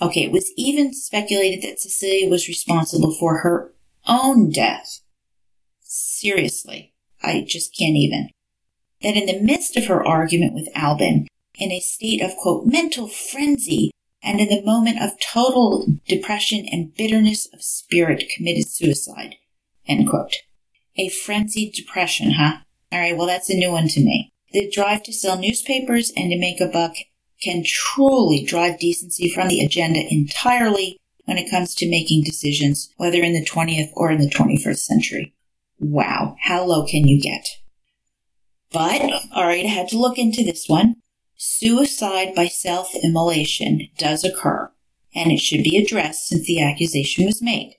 S1: Okay, it was even speculated that Cecilia was responsible for her own death. Seriously, I just can't even. That in the midst of her argument with Albin, in a state of quote mental frenzy, and in the moment of total depression and bitterness of spirit committed suicide. End quote. A frenzied depression, huh? All right, well, that's a new one to me. The drive to sell newspapers and to make a buck can truly drive decency from the agenda entirely when it comes to making decisions, whether in the 20th or in the 21st century. Wow, how low can you get? But, alright, I had to look into this one. Suicide by self immolation does occur, and it should be addressed since the accusation was made.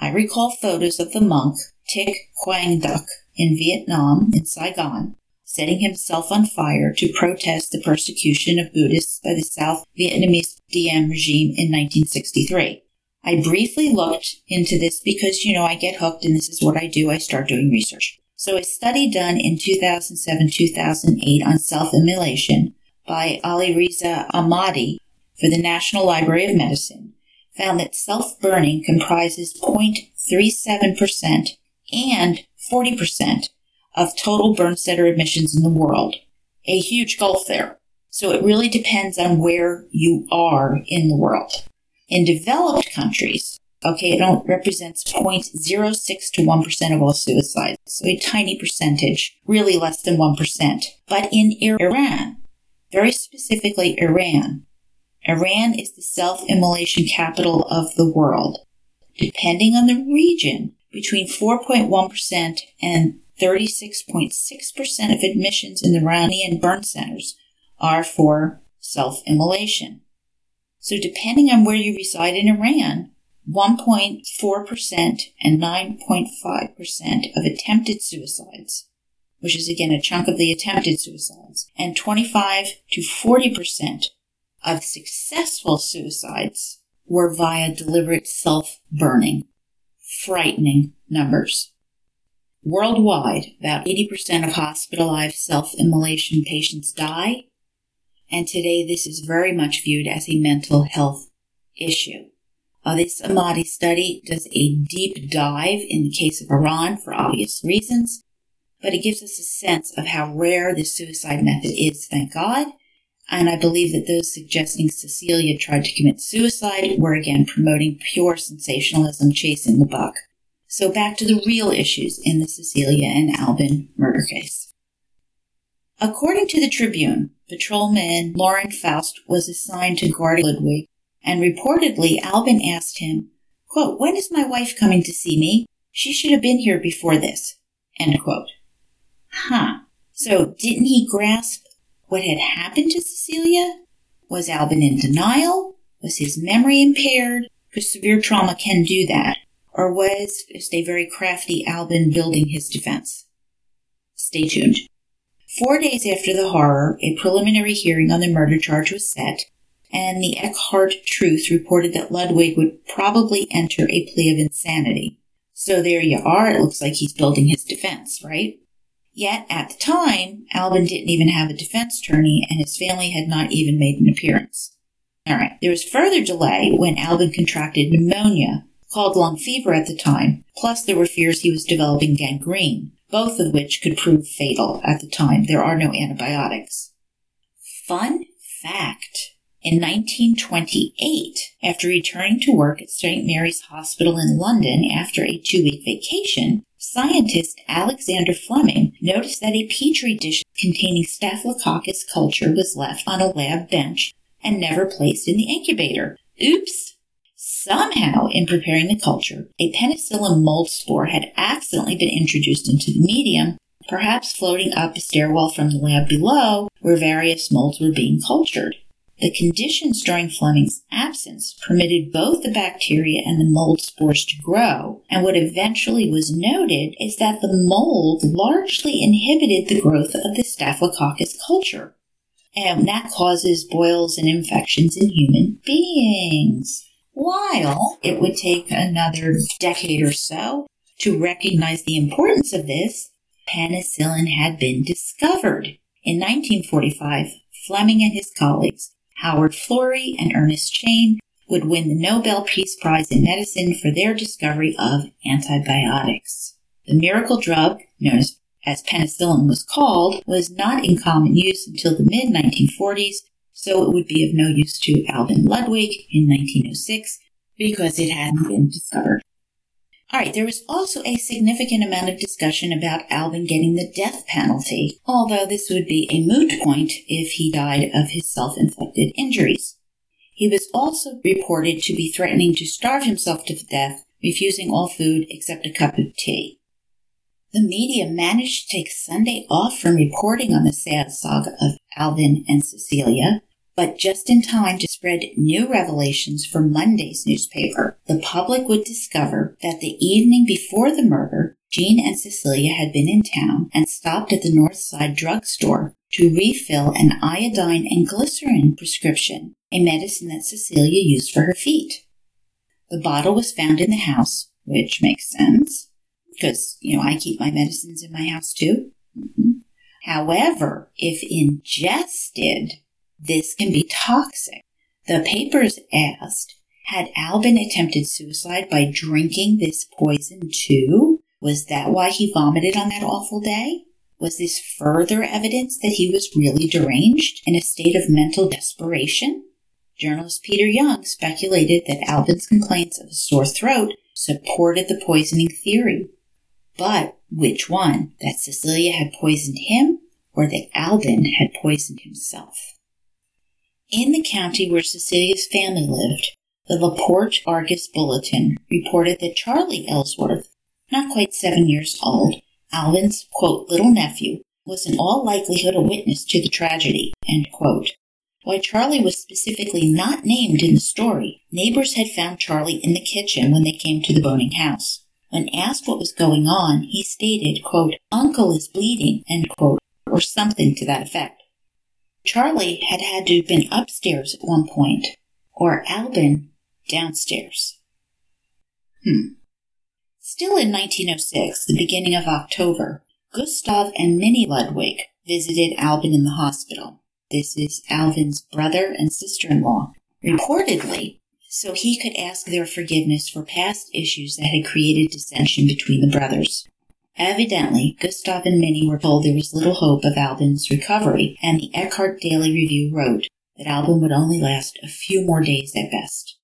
S1: I recall photos of the monk Thich Quang Duc in Vietnam, in Saigon, setting himself on fire to protest the persecution of Buddhists by the South Vietnamese Diem regime in 1963. I briefly looked into this because, you know, I get hooked and this is what I do. I start doing research. So a study done in 2007-2008 on self-immolation by Ali Reza Ahmadi for the National Library of Medicine found that self-burning comprises 0.37% and 40% of total burn center admissions in the world. A huge gulf there. So it really depends on where you are in the world. In developed countries, okay, it represents 0.06 to 1% of all suicides. So a tiny percentage, really less than 1%. But in Iran, very specifically Iran. Iran is the self immolation capital of the world. Depending on the region, between 4.1% and 36.6% of admissions in the Iranian burn centers are for self immolation. So, depending on where you reside in Iran, 1.4% and 9.5% of attempted suicides which is again a chunk of the attempted suicides, and 25 to 40% of successful suicides were via deliberate self burning. Frightening numbers. Worldwide, about 80% of hospitalized self immolation patients die, and today this is very much viewed as a mental health issue. Uh, this Ahmadi study does a deep dive in the case of Iran for obvious reasons, but it gives us a sense of how rare this suicide method is, thank God. And I believe that those suggesting Cecilia tried to commit suicide were again promoting pure sensationalism, chasing the buck. So back to the real issues in the Cecilia and Albin murder case. According to the Tribune, patrolman Lauren Faust was assigned to guard Ludwig, and reportedly Albin asked him, quote, When is my wife coming to see me? She should have been here before this. End quote. Huh. So didn't he grasp what had happened to Cecilia? Was Albin in denial? Was his memory impaired? Because severe trauma can do that. Or was, a very crafty, Albin building his defense? Stay tuned. Four days after the horror, a preliminary hearing on the murder charge was set, and the Elkhart Truth reported that Ludwig would probably enter a plea of insanity. So there you are. It looks like he's building his defense, right? Yet at the time, Albin didn't even have a defense attorney and his family had not even made an appearance. Alright, there was further delay when Albin contracted pneumonia, called lung fever at the time, plus there were fears he was developing gangrene, both of which could prove fatal at the time. There are no antibiotics. Fun fact. In 1928, after returning to work at St. Mary's Hospital in London after a two week vacation, Scientist Alexander Fleming noticed that a petri dish containing Staphylococcus culture was left on a lab bench and never placed in the incubator. Oops! Somehow, in preparing the culture, a penicillin mold spore had accidentally been introduced into the medium, perhaps floating up a stairwell from the lab below where various molds were being cultured. The conditions during Fleming's absence permitted both the bacteria and the mold spores to grow, and what eventually was noted is that the mold largely inhibited the growth of the Staphylococcus culture, and that causes boils and infections in human beings. While it would take another decade or so to recognize the importance of this, penicillin had been discovered. In 1945, Fleming and his colleagues Howard Florey and Ernest Chain would win the Nobel Peace Prize in Medicine for their discovery of antibiotics. The miracle drug, known as, as penicillin was called, was not in common use until the mid 1940s, so it would be of no use to Albin Ludwig in 1906 because it hadn't been discovered. All right, there was also a significant amount of discussion about Albin getting the death penalty, although this would be a moot point if he died of his self inflicted injuries. He was also reported to be threatening to starve himself to death, refusing all food except a cup of tea. The media managed to take Sunday off from reporting on the sad saga of Albin and Cecilia, but just in time to spread new revelations for Monday's newspaper. The public would discover that the evening before the murder, Jean and Cecilia had been in town and stopped at the North Side drugstore to refill an iodine and glycerin prescription, a medicine that Cecilia used for her feet. The bottle was found in the house, which makes sense because, you know, I keep my medicines in my house too. Mm-hmm. However, if ingested, this can be toxic. The papers asked, had Albin attempted suicide by drinking this poison too? Was that why he vomited on that awful day? Was this further evidence that he was really deranged in a state of mental desperation? Journalist Peter Young speculated that Albin's complaints of a sore throat supported the poisoning theory. But which one? That Cecilia had poisoned him or that Albin had poisoned himself? In the county where Cecilia's family lived, the LaPorte Argus Bulletin reported that Charlie Ellsworth, not quite seven years old, Albin's, quote, little nephew, was in all likelihood a witness to the tragedy, end quote. While Charlie was specifically not named in the story, neighbors had found Charlie in the kitchen when they came to the Boning house. When asked what was going on, he stated, quote, Uncle is bleeding, end quote, or something to that effect. Charlie had had to have been upstairs at one point, or Albin downstairs. Hmm. Still in 1906, the beginning of October, Gustav and Minnie Ludwig visited Albin in the hospital. This is Albin's brother and sister in law, reportedly, so he could ask their forgiveness for past issues that had created dissension between the brothers. Evidently, Gustav and Minnie were told there was little hope of Albin's recovery, and the Elkhart Daily Review wrote that Albin would only last a few more days at best.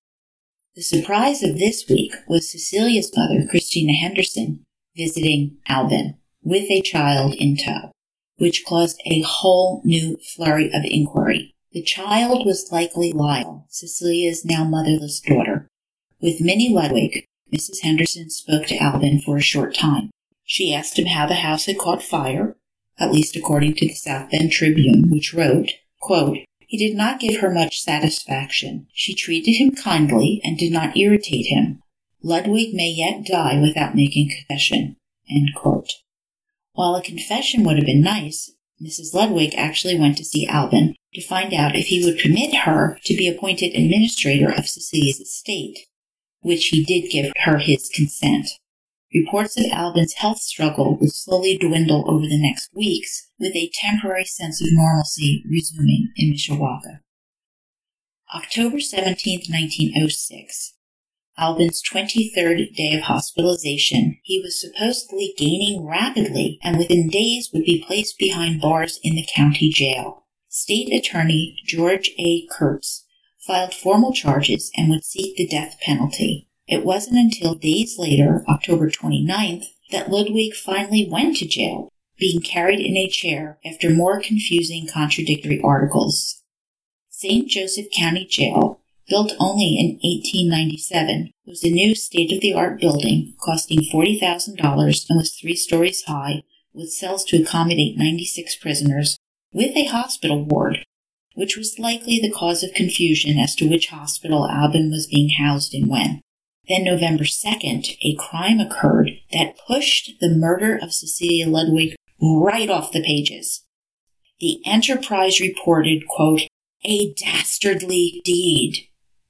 S1: The surprise of this week was Cecilia's mother, Christina Henderson, visiting Albin with a child in tow, which caused a whole new flurry of inquiry. The child was likely Lyle, Cecilia's now motherless daughter. With Minnie Ludwig, Mrs. Henderson spoke to Albin for a short time. She asked him how the house had caught fire, at least according to the South Bend Tribune, which wrote, quote, He did not give her much satisfaction. She treated him kindly and did not irritate him. Ludwig may yet die without making confession. While a confession would have been nice, Mrs. Ludwig actually went to see Albin to find out if he would permit her to be appointed administrator of Cecilia's estate, which he did give her his consent. Reports of Albin's health struggle would slowly dwindle over the next weeks, with a temporary sense of normalcy resuming in Mishawaka. October 17, 1906. Albin's 23rd day of hospitalization, he was supposedly gaining rapidly and within days would be placed behind bars in the county jail. State Attorney George A. Kurtz filed formal charges and would seek the death penalty. It wasn't until days later, October 29th, that Ludwig finally went to jail, being carried in a chair after more confusing contradictory articles. St. Joseph County Jail, built only in 1897, was a new state of the art building costing $40,000 and was three stories high, with cells to accommodate 96 prisoners, with a hospital ward, which was likely the cause of confusion as to which hospital Albin was being housed and when. Then, November 2nd, a crime occurred that pushed the murder of Cecilia Ludwig right off the pages. The Enterprise reported, quote, a dastardly deed.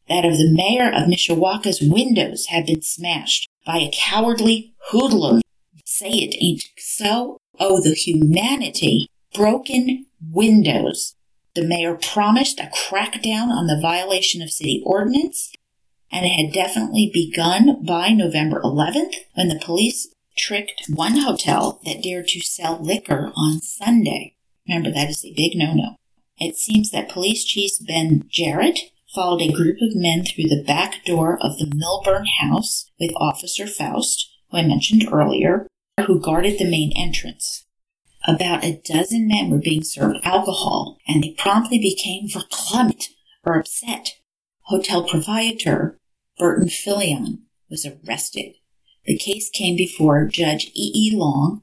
S1: That of the mayor of Mishawaka's windows had been smashed by a cowardly hoodlum. Say it ain't so? Oh, the humanity. Broken windows. The mayor promised a crackdown on the violation of city ordinance, and it had definitely begun by November 11th when the police tricked one hotel that dared to sell liquor on Sunday. Remember, that is a big no no. It seems that Police Chief Ben Jarrett followed a group of men through the back door of the Milburn house with Officer Faust, who I mentioned earlier, who guarded the main entrance. About a dozen men were being served alcohol, and they promptly became verklempt, or upset. Hotel proprietor Burton Fillion was arrested. The case came before Judge E. E. Long,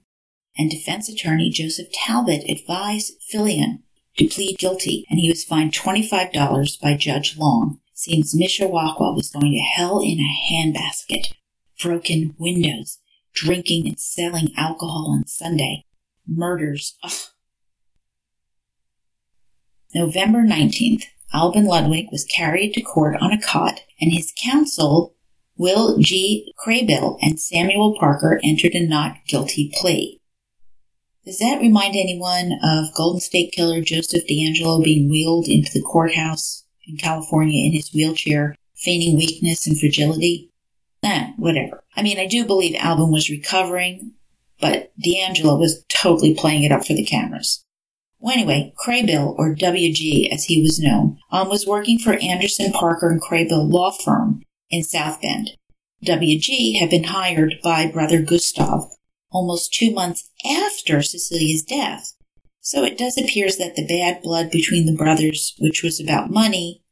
S1: and defense attorney Joseph Talbot advised Fillion to plead guilty, and he was fined $25 by Judge Long. Seems Mishawaka was going to hell in a handbasket. Broken windows, drinking and selling alcohol on Sunday, murders. Ugh. November 19th, Albin Ludwig was carried to court on a cot, and his counsel, Will G. Graybill and Samuel Parker, entered a not guilty plea. Does that remind anyone of Golden State Killer Joseph DeAngelo being wheeled into the courthouse in California in his wheelchair, feigning weakness and fragility? Eh, whatever. I mean, I do believe Albin was recovering, but DeAngelo was totally playing it up for the cameras. Well, anyway, Graybill, or WG as he was known, um, was working for Anderson Parker and Graybill law firm in South Bend. WG had been hired by brother Gustav almost two months after Cecilia's death. So it does appear that the bad blood between the brothers, which was about money,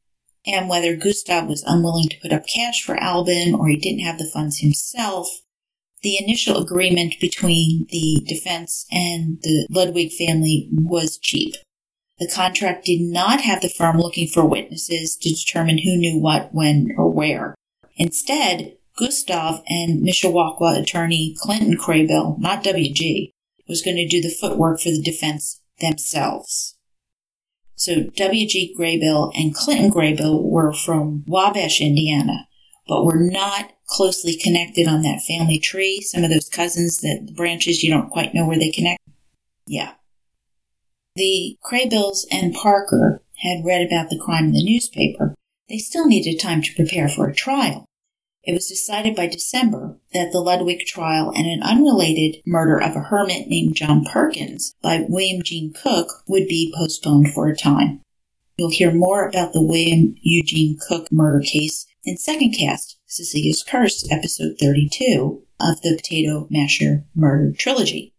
S1: and whether Gustav was unwilling to put up cash for Albin or he didn't have the funds himself, the initial agreement between the defense and the Ludwig family was cheap. The contract did not have the firm looking for witnesses to determine who knew what, when, or where. Instead, Gustav and Mishawaka attorney Clinton Graybill, not WG, was going to do the footwork for the defense themselves. So W.G. Graybill and Clinton Graybill were from Wabash, Indiana, but we're not closely connected on that family tree. Some of those cousins that branches you don't quite know where they connect. Yeah. The Graybills and Parker had read about the crime in the newspaper. They still needed time to prepare for a trial. It was decided by December that the Ludwig trial and an unrelated murder of a hermit named John Perkins by William Gene Cook would be postponed for a time. You'll hear more about the William Eugene Cook murder case in Second Cast, Cecilia's Curse, episode 32 of the Potato Masher Murder Trilogy.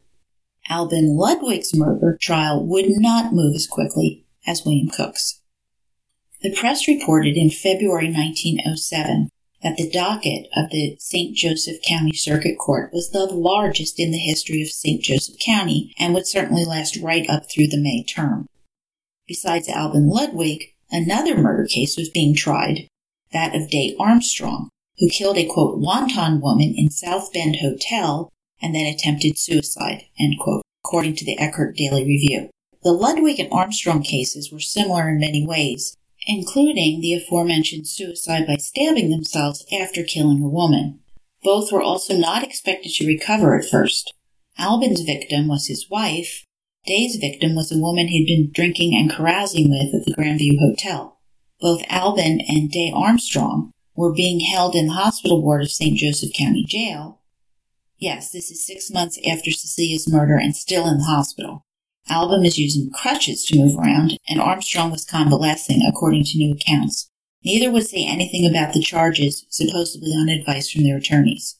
S1: Albin Ludwig's murder trial would not move as quickly as William Cook's. The press reported in February 1907 that the docket of the St. Joseph County Circuit Court was the largest in the history of St. Joseph County and would certainly last right up through the May term. Besides Albin Ludwig, another murder case was being tried, that of Day Armstrong, who killed a quote wanton woman in South Bend Hotel and then attempted suicide, end quote, according to the Elkhart Daily Review. The Ludwig and Armstrong cases were similar in many ways, including the aforementioned suicide by stabbing themselves after killing a woman. Both were also not expected to recover at first. Albin's victim was his wife. Day's victim was a woman he'd been drinking and carousing with at the Grandview Hotel. Both Albin and Day Armstrong were being held in the hospital ward of St. Joseph County Jail. Yes, this is six months after Cecilia's murder and still in the hospital. Albin is using crutches to move around, and Armstrong was convalescing, according to new accounts. Neither would say anything about the charges, supposedly on advice from their attorneys.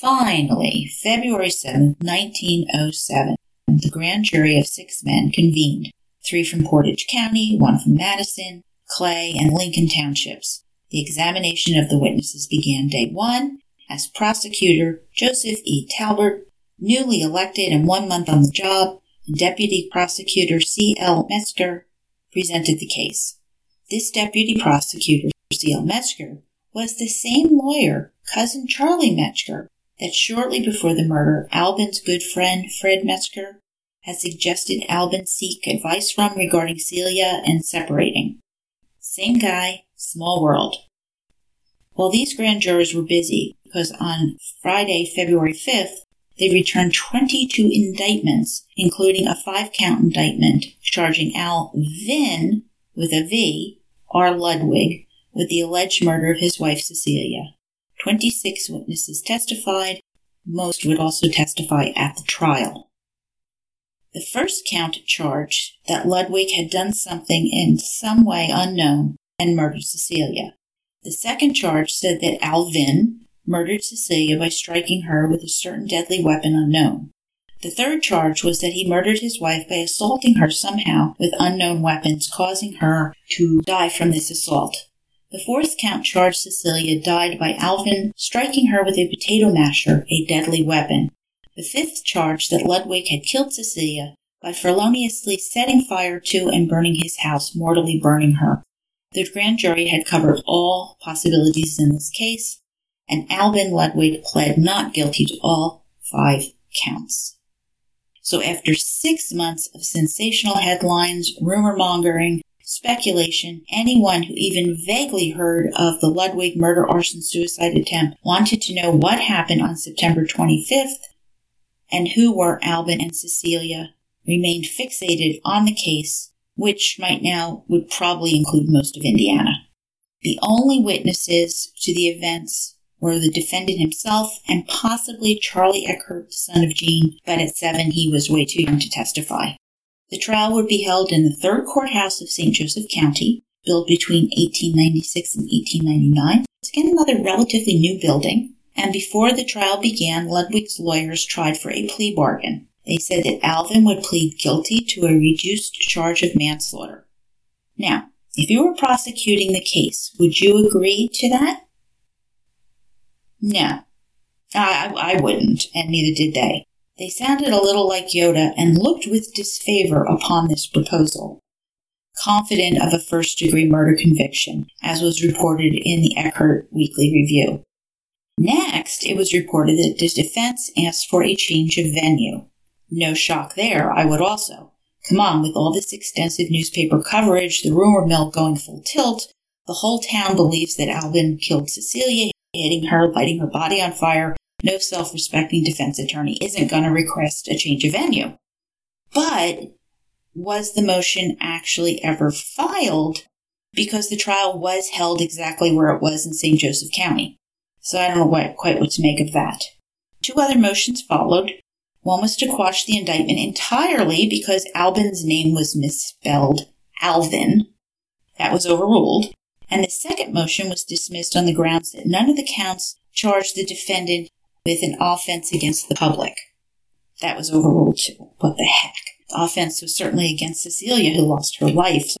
S1: Finally, February 7, 1907, the grand jury of six men convened, three from Portage County, one from Madison, Clay, and Lincoln Townships. The examination of the witnesses began day one as prosecutor Joseph E. Talbot, newly elected and one month on the job, and Deputy Prosecutor C. L. Metzger presented the case. This Deputy Prosecutor C. L. Metzger was the same lawyer, cousin Charlie Metzger, that shortly before the murder, Albin's good friend Fred Metzger had suggested Albin seek advice from regarding Celia and separating. Same guy, small world. While these grand jurors were busy, because on Friday, February 5th, they returned 22 indictments, including a five count indictment charging Al Vin with a V, R. Ludwig, with the alleged murder of his wife Cecilia. 26 witnesses testified. Most would also testify at the trial. The first count charged that Ludwig had done something in some way unknown and murdered Cecilia. The second charge said that Alvin murdered Cecilia by striking her with a certain deadly weapon unknown. The third charge was that he murdered his wife by assaulting her somehow with unknown weapons, causing her to die from this assault. The fourth count charged Cecilia died by Alvin striking her with a potato masher, a deadly weapon. The fifth charge that Ludwig had killed Cecilia by feloniously setting fire to and burning his house, mortally burning her. The grand jury had covered all possibilities in this case, and Alvin Ludwig pled not guilty to all five counts. So after six months of sensational headlines, rumor mongering, speculation, anyone who even vaguely heard of the Ludwig murder arson suicide attempt wanted to know what happened on September 25th and who were Albin and Cecilia remained fixated on the case, which might now would probably include most of Indiana. The only witnesses to the events were the defendant himself and possibly Charlie Eckert, son of Jean, but at seven he was way too young to testify. The trial would be held in the third courthouse of St. Joseph County, built between 1896 and 1899. It's again another relatively new building. And before the trial began, Ludwig's lawyers tried for a plea bargain. They said that Albin would plead guilty to a reduced charge of manslaughter. Now, if you were prosecuting the case, would you agree to that? No, I, I wouldn't, and neither did they. They sounded a little like Yoda and looked with disfavor upon this proposal, confident of a first degree murder conviction, as was reported in the Elkhart Weekly Review. Next, it was reported that the defense asked for a change of venue. No shock there, I would also. Come on, with all this extensive newspaper coverage, the rumor mill going full tilt, the whole town believes that Albin killed Cecilia, hitting her, lighting her body on fire, no self respecting defense attorney isn't going to request a change of venue. But was the motion actually ever filed? Because the trial was held exactly where it was in St. Joseph County. So I don't know what, quite what to make of that. Two other motions followed. One was to quash the indictment entirely because Albin's name was misspelled Alvin. That was overruled. And the second motion was dismissed on the grounds that none of the counts charged the defendant with an offense against the public. That was overruled too. What the heck? The offense was certainly against Cecilia, who lost her life.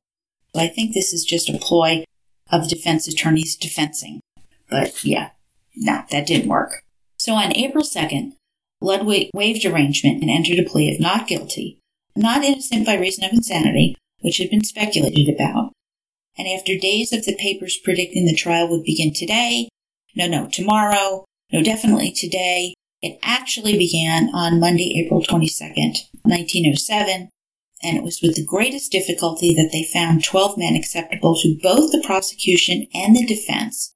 S1: So I think this is just a ploy of defense attorneys defensing. But yeah, no, that didn't work. So on April 2nd, Ludwig waived arraignment and entered a plea of not guilty, not innocent by reason of insanity, which had been speculated about. And after days of the papers predicting the trial would begin today, no, no, tomorrow, no, definitely today. It actually began on Monday, April 22nd, 1907, and it was with the greatest difficulty that they found 12 men acceptable to both the prosecution and the defense,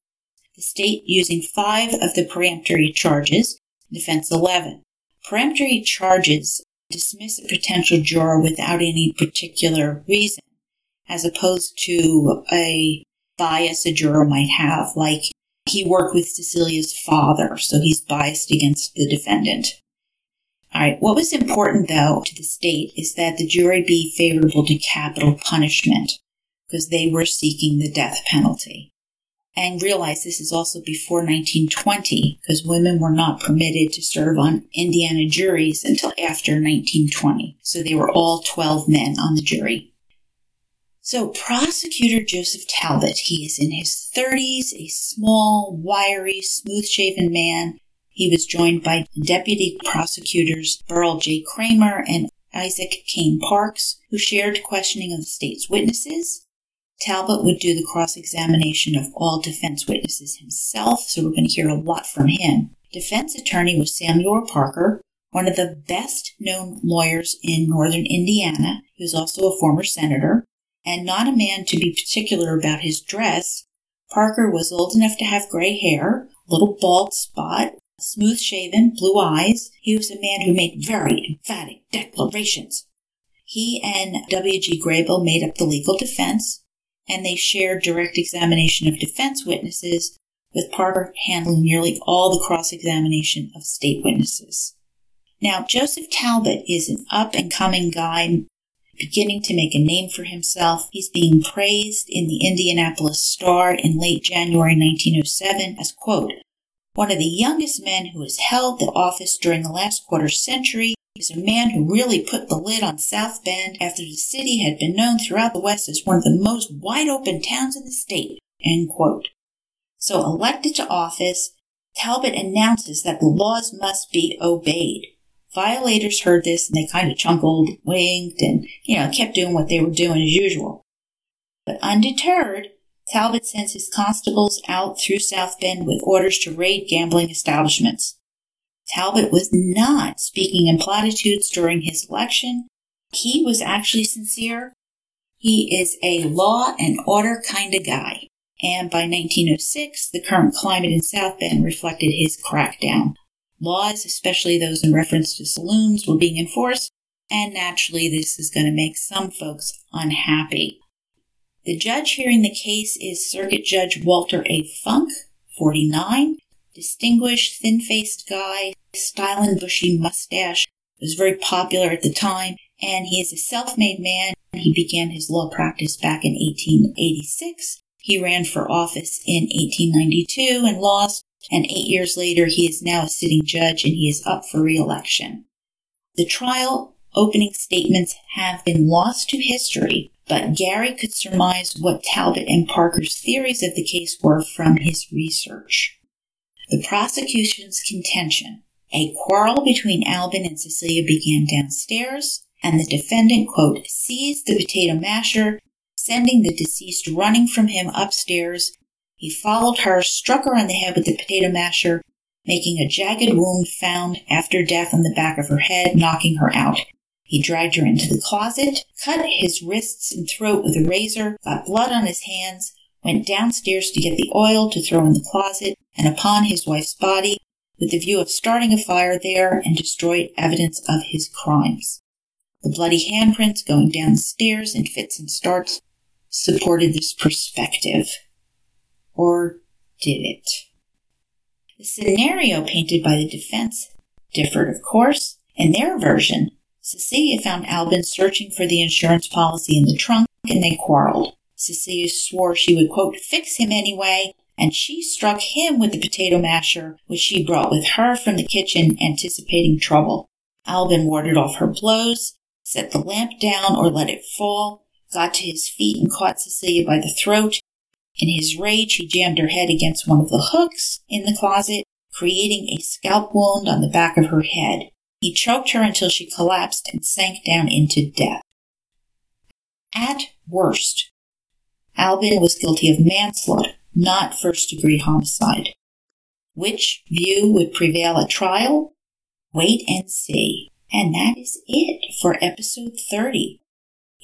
S1: the state using five of the peremptory charges, defense 11. Peremptory charges dismiss a potential juror without any particular reason, as opposed to a bias a juror might have, like he worked with Cecilia's father, so he's biased against the defendant. All right, what was important though to the state is that the jury be favorable to capital punishment because they were seeking the death penalty. And realize this is also before 1920 because women were not permitted to serve on Indiana juries until after 1920. So they were all 12 men on the jury. So, prosecutor Joseph Talbot, he is in his 30s, a small, wiry, smooth shaven man. He was joined by deputy prosecutors Burl J. Kramer and Isaac Kane Parks, who shared questioning of the state's witnesses. Talbot would do the cross examination of all defense witnesses himself, so we're going to hear a lot from him. Defense attorney was Samuel Parker, one of the best known lawyers in northern Indiana. Was also a former senator and not a man to be particular about his dress. Parker was old enough to have gray hair, a little bald spot, smooth shaven, blue eyes. He was a man who made very emphatic declarations. He and W.G. Graybill made up the legal defense, and they shared direct examination of defense witnesses, with Parker handling nearly all the cross examination of state witnesses. Now, Joseph Talbot is an up and coming guy beginning to make a name for himself. He's being praised in the Indianapolis Star in late January 1907 as, quote, one of the youngest men who has held the office during the last quarter century. He's a man who really put the lid on South Bend after the city had been known throughout the West as one of the most wide open towns in the state. So elected to office, Talbot announces that the laws must be obeyed. Violators heard this and they kind of chuckled, winked, and, you know, kept doing what they were doing as usual. But undeterred, Talbot sends his constables out through South Bend with orders to raid gambling establishments. Talbot was not speaking in platitudes during his election. He was actually sincere. He is a law and order kind of guy. And by 1906, the current climate in South Bend reflected his crackdown Laws, especially those in reference to saloons, were being enforced, and naturally, this is going to make some folks unhappy. The judge hearing the case is Circuit Judge Walter A. Funk, 49, distinguished, thin faced guy, styling bushy mustache, was very popular at the time, and he is a self made man. He began his law practice back in 1886. He ran for office in 1892 and lost, and eight years later, he is now a sitting judge and he is up for re-election. The trial opening statements have been lost to history, but Gary could surmise what Talbot and Parker's theories of the case were from his research. The prosecution's contention a quarrel between Albin and Cecilia began downstairs, and the defendant, quote, seized the potato masher, sending the deceased running from him upstairs he followed her, struck her on the head with the potato masher, making a jagged wound found after death on the back of her head, knocking her out. He dragged her into the closet, cut his wrists and throat with a razor, got blood on his hands, went downstairs to get the oil to throw in the closet and upon his wife's body with the view of starting a fire there and destroy evidence of his crimes. The bloody handprints going down the stairs in fits and starts supported this perspective. Or did it? The scenario painted by the defense differed, of course. In their version, Cecilia found Albin searching for the insurance policy in the trunk and they quarreled. Cecilia swore she would, quote, fix him anyway, and she struck him with the potato masher, which she brought with her from the kitchen, anticipating trouble. Albin warded off her blows, set the lamp down or let it fall, got to his feet and caught Cecilia by the throat, in his rage, he jammed her head against one of the hooks in the closet, creating a scalp wound on the back of her head. He choked her until she collapsed and sank down into death. At worst, Albin was guilty of manslaughter, not first degree homicide. Which view would prevail at trial? Wait and see. And that is it for episode 30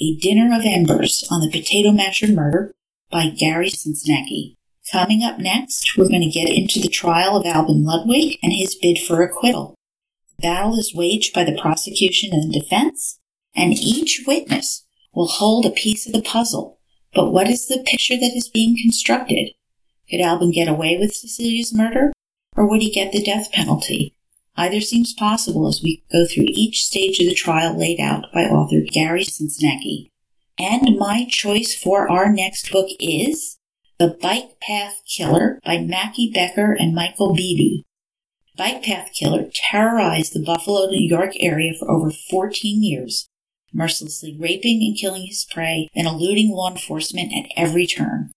S1: A Dinner of Embers on the Potato Masher Murder by Gary Sosniecki. Coming up next, we're going to get into the trial of Albin Ludwig and his bid for acquittal. The battle is waged by the prosecution and the defense, and each witness will hold a piece of the puzzle. But what is the picture that is being constructed? Could Albin get away with Cecilia's murder, or would he get the death penalty? Either seems possible as we go through each stage of the trial laid out by author Gary Sosniecki. And my choice for our next book is The Bike Path Killer by Maki Becker and Michael Beebe. Bike Path Killer terrorized the Buffalo, New York area for over 14 years. mercilessly raping and killing his prey and eluding law enforcement at every turn.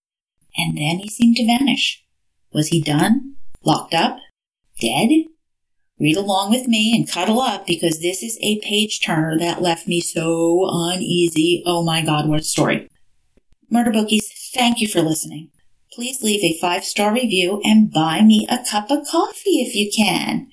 S1: And then he seemed to vanish. Was he done? Locked up? Dead? Read along with me and cuddle up because this is a page turner that left me so uneasy. Oh my god, what a story. Murder Bookies, thank you for listening. Please leave a five star review and buy me a cup of coffee if you can.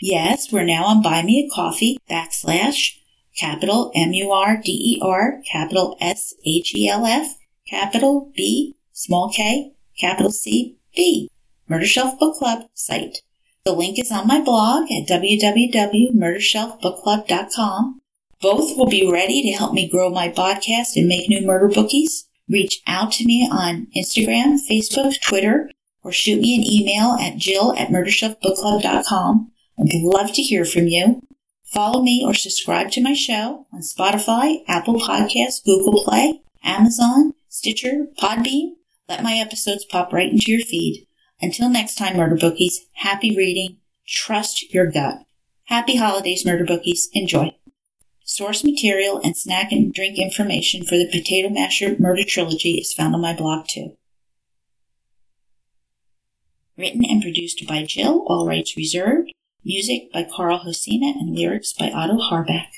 S1: Yes, we're now on Buy Me a Coffee backslash capital M U R D E R capital S H E L F capital B small k capital C B Murder Shelf Book Club site. The link is on my blog at www.murdershelfbookclub.com. Both will be ready to help me grow my podcast and make new murder bookies. Reach out to me on Instagram, Facebook, Twitter, or shoot me an email at jill at murdershelfbookclub.com. I'd love to hear from you. Follow me or subscribe to my show on Spotify, Apple Podcasts, Google Play, Amazon, Stitcher, Podbean. Let my episodes pop right into your feed. Until next time, Murder Bookies, happy reading. Trust your gut. Happy holidays, Murder Bookies. Enjoy. Source material and snack and drink information for the Potato Masher Murder Trilogy is found on my blog too. Written and produced by Jill, all rights reserved. Music by Karl Hoschna and lyrics by Otto Harbach.